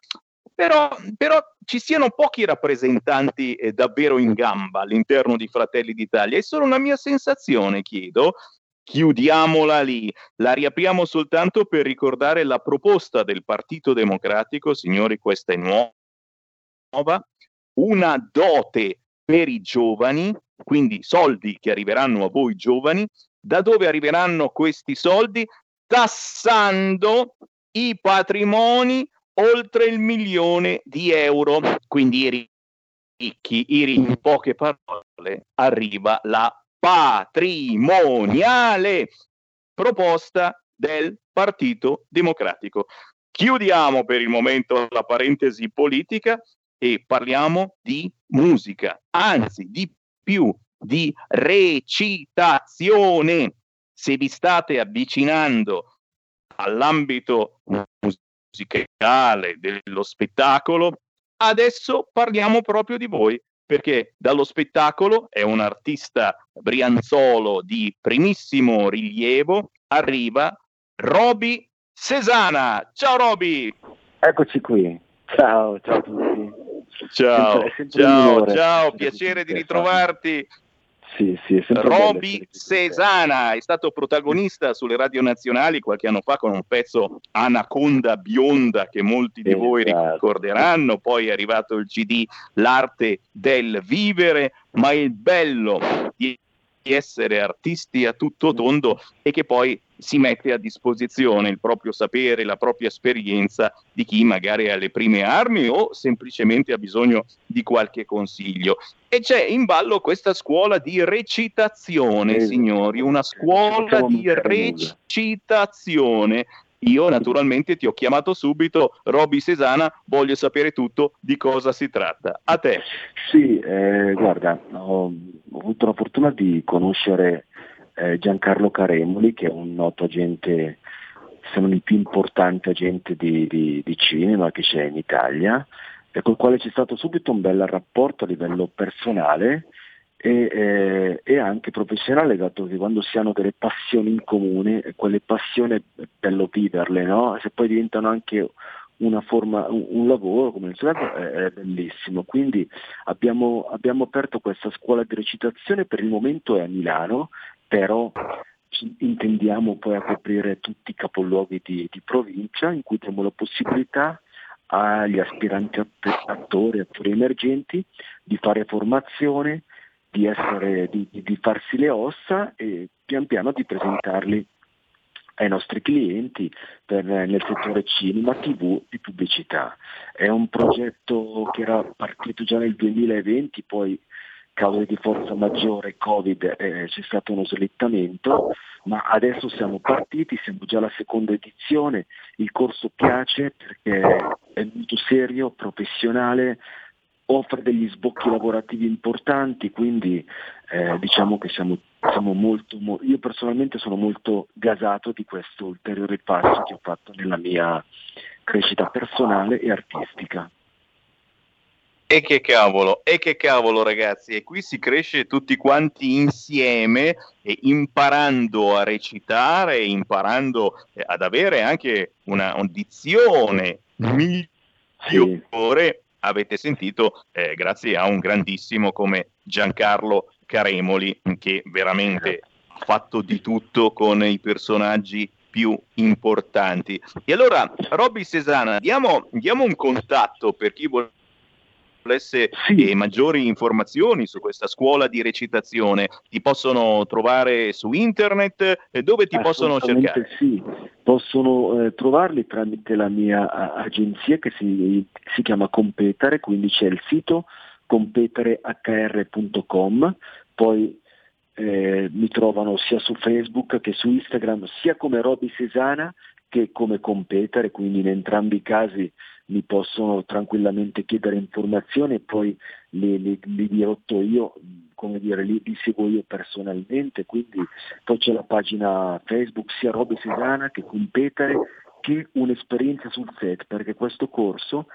però, però, ci siano pochi rappresentanti eh, davvero in gamba all'interno di Fratelli d'Italia. È solo una mia sensazione, chiedo, chiudiamola lì, la riapriamo soltanto per ricordare la proposta del Partito Democratico, signori, questa è nuova, una dote per i giovani, quindi soldi che arriveranno a voi giovani, da dove arriveranno questi soldi? Tassando i patrimoni oltre il milione di euro, quindi i ricchi, in poche parole, arriva la patrimoniale proposta del Partito Democratico. Chiudiamo per il momento la parentesi politica e parliamo di musica, anzi di più, di recitazione. Se vi state avvicinando all'ambito musicale dello spettacolo, adesso parliamo proprio di voi perché dallo spettacolo è un artista brianzolo di primissimo rilievo, arriva Roby Cesana. Ciao Roby! Eccoci qui. Ciao, ciao a tutti. Ciao, sempre, sempre ciao, ciao, piacere di ritrovarti. Sì, sì, Roby Cesana è stato protagonista sulle radio nazionali qualche anno fa con un pezzo Anaconda bionda che molti di voi esatto. ricorderanno, poi è arrivato il CD L'arte del vivere, ma il bello di essere artisti a tutto tondo e che poi si mette a disposizione il proprio sapere, la propria esperienza di chi magari ha le prime armi o semplicemente ha bisogno di qualche consiglio. E c'è in ballo questa scuola di recitazione, signori, una scuola di recitazione. Io naturalmente ti ho chiamato subito, Roby Sesana, voglio sapere tutto di cosa si tratta. A te. Sì, eh, guarda, ho, avuto la fortuna di conoscere eh, Giancarlo Caremoli, che è un noto agente, se non il più importante agente di, di, di cinema che c'è in Italia, e col quale c'è stato subito un bel rapporto a livello personale e, eh, e, anche professionale, dato che quando si hanno delle passioni in comune, quelle passioni è bello viverle, no? se poi diventano anche una forma, un, un lavoro come il suo è, è bellissimo. Quindi abbiamo, abbiamo aperto questa scuola di recitazione, per il momento è a Milano, però intendiamo poi a coprire tutti i capoluoghi di, di provincia in cui diamo la possibilità agli aspiranti attori, attori emergenti di fare formazione, di, essere, di, di, farsi le ossa e pian piano di presentarli ai nostri clienti per, nel settore cinema, tv e pubblicità. È un progetto che era partito già nel 2020, poi cause di forza maggiore, Covid, eh, c'è stato uno slittamento, ma adesso siamo partiti, siamo già alla seconda edizione, il corso piace perché è molto serio, professionale, offre degli sbocchi lavorativi importanti, quindi eh, diciamo che siamo, siamo molto, mo- io personalmente sono molto gasato di questo ulteriore passo che ho fatto nella mia crescita personale e artistica. E che cavolo, e che cavolo ragazzi, e qui si cresce tutti quanti insieme e imparando a recitare, imparando eh, ad avere anche una dizione migliore, sì. Avete sentito, eh, grazie a un grandissimo come Giancarlo Caremoli che veramente ha fatto di tutto con i personaggi più importanti. E allora, Robby Cesana, diamo, diamo un contatto per chi vuole volesse e maggiori informazioni su questa scuola di recitazione, ti possono trovare su internet? E dove ti possono cercare? Sì, possono eh, trovarli tramite la mia a- agenzia che si, si chiama Competere, quindi c'è il sito competerehr.com, poi eh, mi trovano sia su Facebook che su Instagram, sia come Roby Sesana che come Competere, quindi in entrambi i casi mi possono tranquillamente chiedere informazioni e poi li, li, li dirotto io, come dire, li, li, seguo io personalmente, quindi poi c'è la pagina Facebook sia Roby Sesana che Competere che un'esperienza sul set, perché questo corso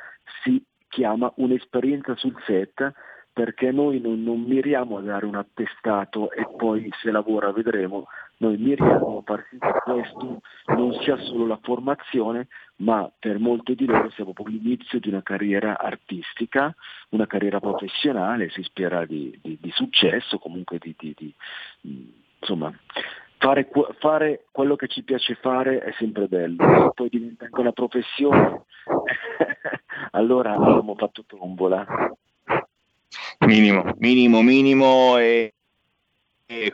si chiama un'esperienza sul set perché noi non, non, miriamo a dare un attestato e poi se lavora vedremo, noi miriamo a sì che questo non sia solo la formazione, ma per molti di loro sia proprio l'inizio di una carriera artistica, una carriera professionale, si spera di, di, di successo, comunque di, di insomma, fare, fare, quello che ci piace fare è sempre bello, poi diventa anche una professione, allora abbiamo fatto tombola. Minimo, minimo, minimo e,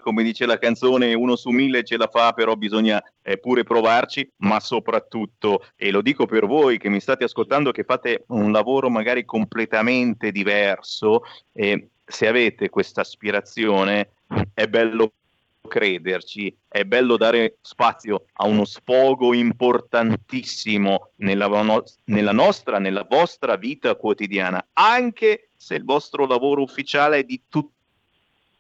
come dice la canzone uno su mille ce la fa, però bisogna eh, pure provarci, ma soprattutto, e lo dico per voi che mi state ascoltando, che fate un lavoro magari completamente diverso, eh, se avete questa aspirazione è bello crederci, è bello dare spazio a uno sfogo importantissimo nella, no- nella, nostra, nella vostra vita quotidiana, anche se il vostro lavoro ufficiale è di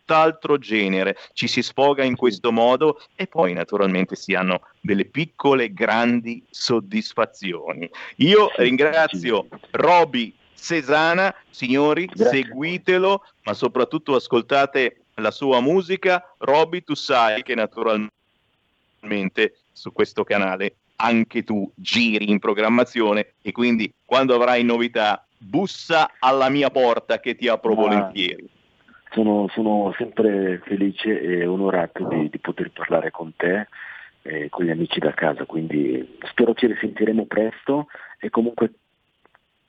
tutt'altro genere, ci si sfoga in questo modo e poi naturalmente si hanno delle piccole grandi soddisfazioni. Io ringrazio Roby Cesana, signori, Grazie. seguitelo, ma soprattutto ascoltate la sua musica. Roby, tu sai che naturalmente su questo canale anche tu giri in programmazione e quindi quando avrai novità bussa alla mia porta che ti apro Ma volentieri. Sono, sono, sempre felice e onorato di, di poter parlare con te e con gli amici da casa, quindi spero ci risentiremo presto e comunque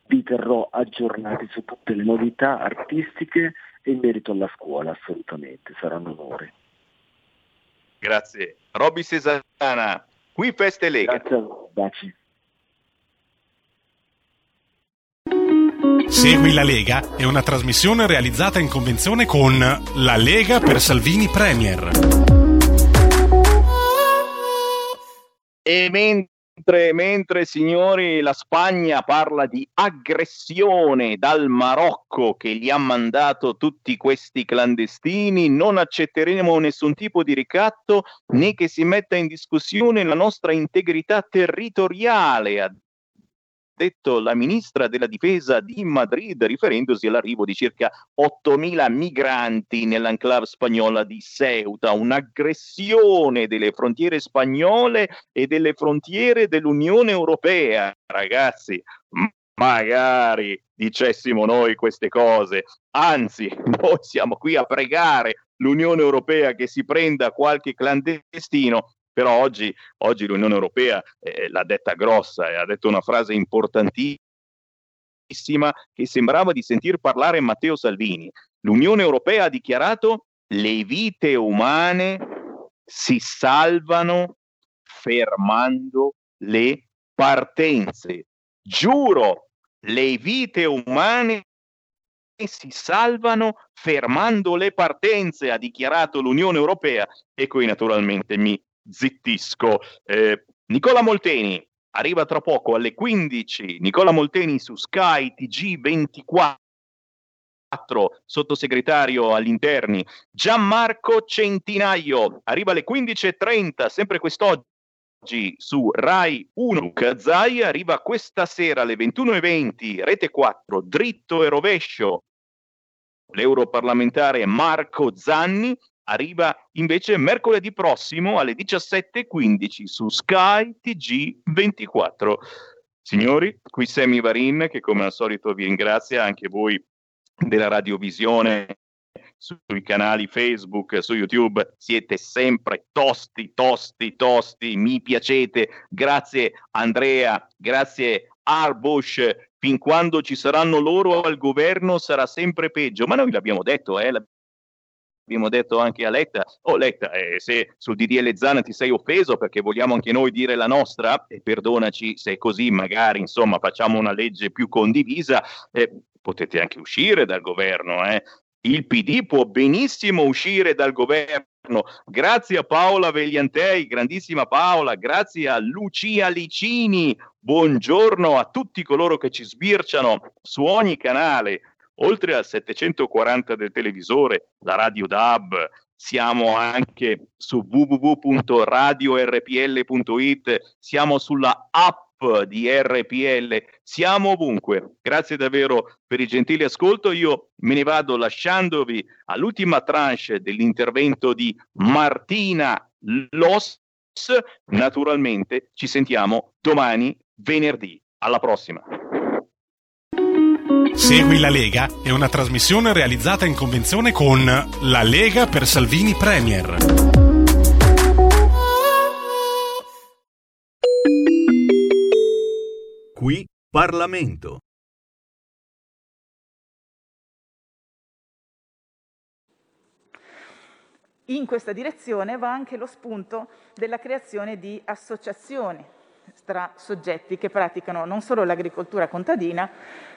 vi terrò aggiornati su tutte le novità artistiche e in merito alla scuola assolutamente, sarà un onore. Grazie. Robby Cesana, qui Feste Lega. Grazie, baci. Segui la Lega è una trasmissione realizzata in convenzione con La Lega per Salvini Premier. E mentre Mentre, signori, la Spagna parla di aggressione dal Marocco che gli ha mandato tutti questi clandestini, non accetteremo nessun tipo di ricatto né che si metta in discussione la nostra integrità territoriale, ha detto la ministra della difesa di Madrid, riferendosi all'arrivo di circa 8.000 migranti nell'enclave spagnola di Ceuta, un'aggressione delle frontiere spagnole e delle frontiere dell'Unione Europea. Ragazzi, magari dicessimo noi queste cose, anzi, noi siamo qui a pregare l'Unione Europea che si prenda qualche clandestino però oggi, oggi l'Unione Europea eh, l'ha detta grossa e ha detto una frase importantissima che sembrava di sentir parlare Matteo Salvini. L'Unione Europea ha dichiarato le vite umane si salvano fermando le partenze. Giuro, le vite umane si salvano fermando le partenze, ha dichiarato l'Unione Europea e qui naturalmente mi zittisco. Eh, Nicola Molteni arriva tra poco alle 15. Nicola Molteni su Sky TG24 sottosegretario agli interni, Gianmarco Centinaio, arriva alle 15.30, sempre quest'oggi su Rai 1, Zai arriva questa sera alle 21.20, Rete 4, dritto e rovescio, l'europarlamentare Marco Zanni arriva invece mercoledì prossimo alle 17.15 su Sky TG24. Signori, qui Semi Varin che come al solito vi ringrazia, anche voi della radiovisione sui canali Facebook, su YouTube, siete sempre tosti, tosti, tosti, mi piacete. Grazie Andrea, grazie Arbush, fin quando ci saranno loro al governo sarà sempre peggio. Ma noi l'abbiamo detto, eh, abbiamo detto anche a Letta, oh Letta, eh, se sul DDL Zana ti sei offeso perché vogliamo anche noi dire la nostra, e perdonaci se è così, magari insomma facciamo una legge più condivisa, eh, potete anche uscire dal governo, eh. Il PD può benissimo uscire dal governo. Grazie a Paola Vegliantei, grandissima Paola, grazie a Lucia Licini. Buongiorno a tutti coloro che ci sbirciano su ogni canale, oltre al 740 del televisore, la Radio DAB, siamo anche su www.radiorpl.it, siamo sulla app di RPL, siamo ovunque. Grazie davvero per il gentile ascolto. Io me ne vado lasciandovi all'ultima tranche dell'intervento di Martina Loss. Naturalmente ci sentiamo domani, venerdì. Alla prossima. Segui la Lega è una trasmissione realizzata in convenzione con La Lega per Salvini Premier. Qui Parlamento. In questa direzione va anche lo spunto della creazione di associazioni tra soggetti che praticano non solo l'agricoltura contadina,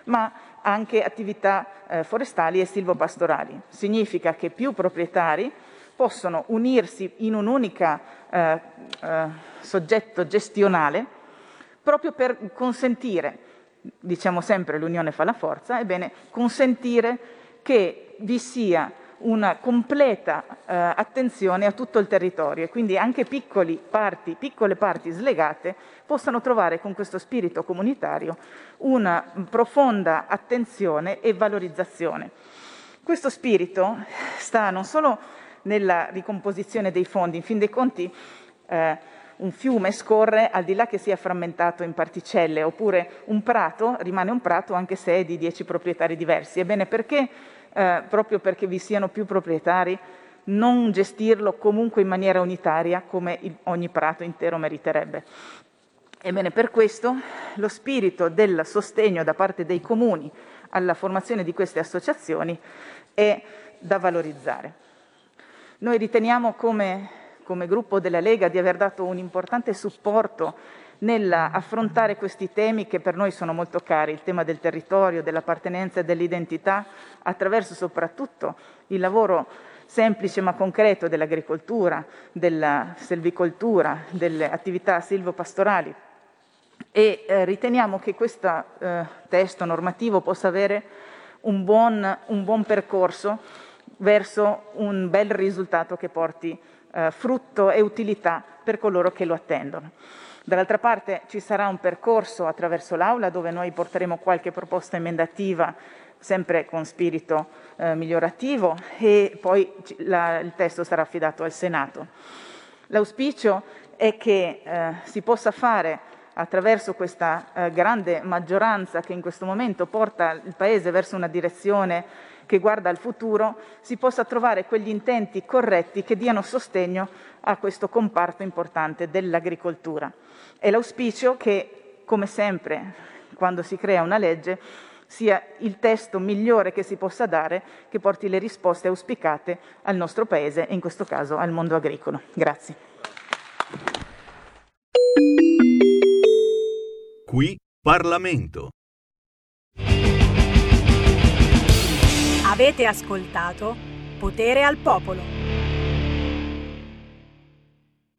ma anche attività eh, forestali e silvopastorali. Significa che più proprietari possono unirsi in un unico eh, eh, soggetto gestionale proprio per consentire, diciamo sempre l'unione fa la forza, ebbene consentire che vi sia una completa eh, attenzione a tutto il territorio e quindi anche parti, piccole parti slegate possano trovare con questo spirito comunitario una profonda attenzione e valorizzazione. Questo spirito sta non solo nella ricomposizione dei fondi, in fin dei conti eh, un fiume scorre al di là che sia frammentato in particelle, oppure un prato rimane un prato anche se è di dieci proprietari diversi. Ebbene, perché eh, proprio perché vi siano più proprietari, non gestirlo comunque in maniera unitaria come ogni prato intero meriterebbe. Ebbene, per questo lo spirito del sostegno da parte dei comuni alla formazione di queste associazioni è da valorizzare. Noi riteniamo come, come gruppo della Lega di aver dato un importante supporto nell'affrontare questi temi che per noi sono molto cari, il tema del territorio, dell'appartenenza e dell'identità, attraverso soprattutto il lavoro semplice ma concreto dell'agricoltura, della selvicoltura, delle attività silvopastorali e eh, riteniamo che questo eh, testo normativo possa avere un buon, un buon, percorso verso un bel risultato che porti eh, frutto e utilità per coloro che lo attendono. Dall'altra parte ci sarà un percorso attraverso l'Aula dove noi porteremo qualche proposta emendativa sempre con spirito eh, migliorativo e poi la, il testo sarà affidato al Senato. L'auspicio è che eh, si possa fare attraverso questa eh, grande maggioranza che in questo momento porta il Paese verso una direzione che guarda al futuro, si possa trovare quegli intenti corretti che diano sostegno a questo comparto importante dell'agricoltura. È l'auspicio che, come sempre, quando si crea una legge, sia il testo migliore che si possa dare, che porti le risposte auspicate al nostro Paese e in questo caso al mondo agricolo. Grazie. Qui Parlamento. Avete ascoltato Potere al Popolo.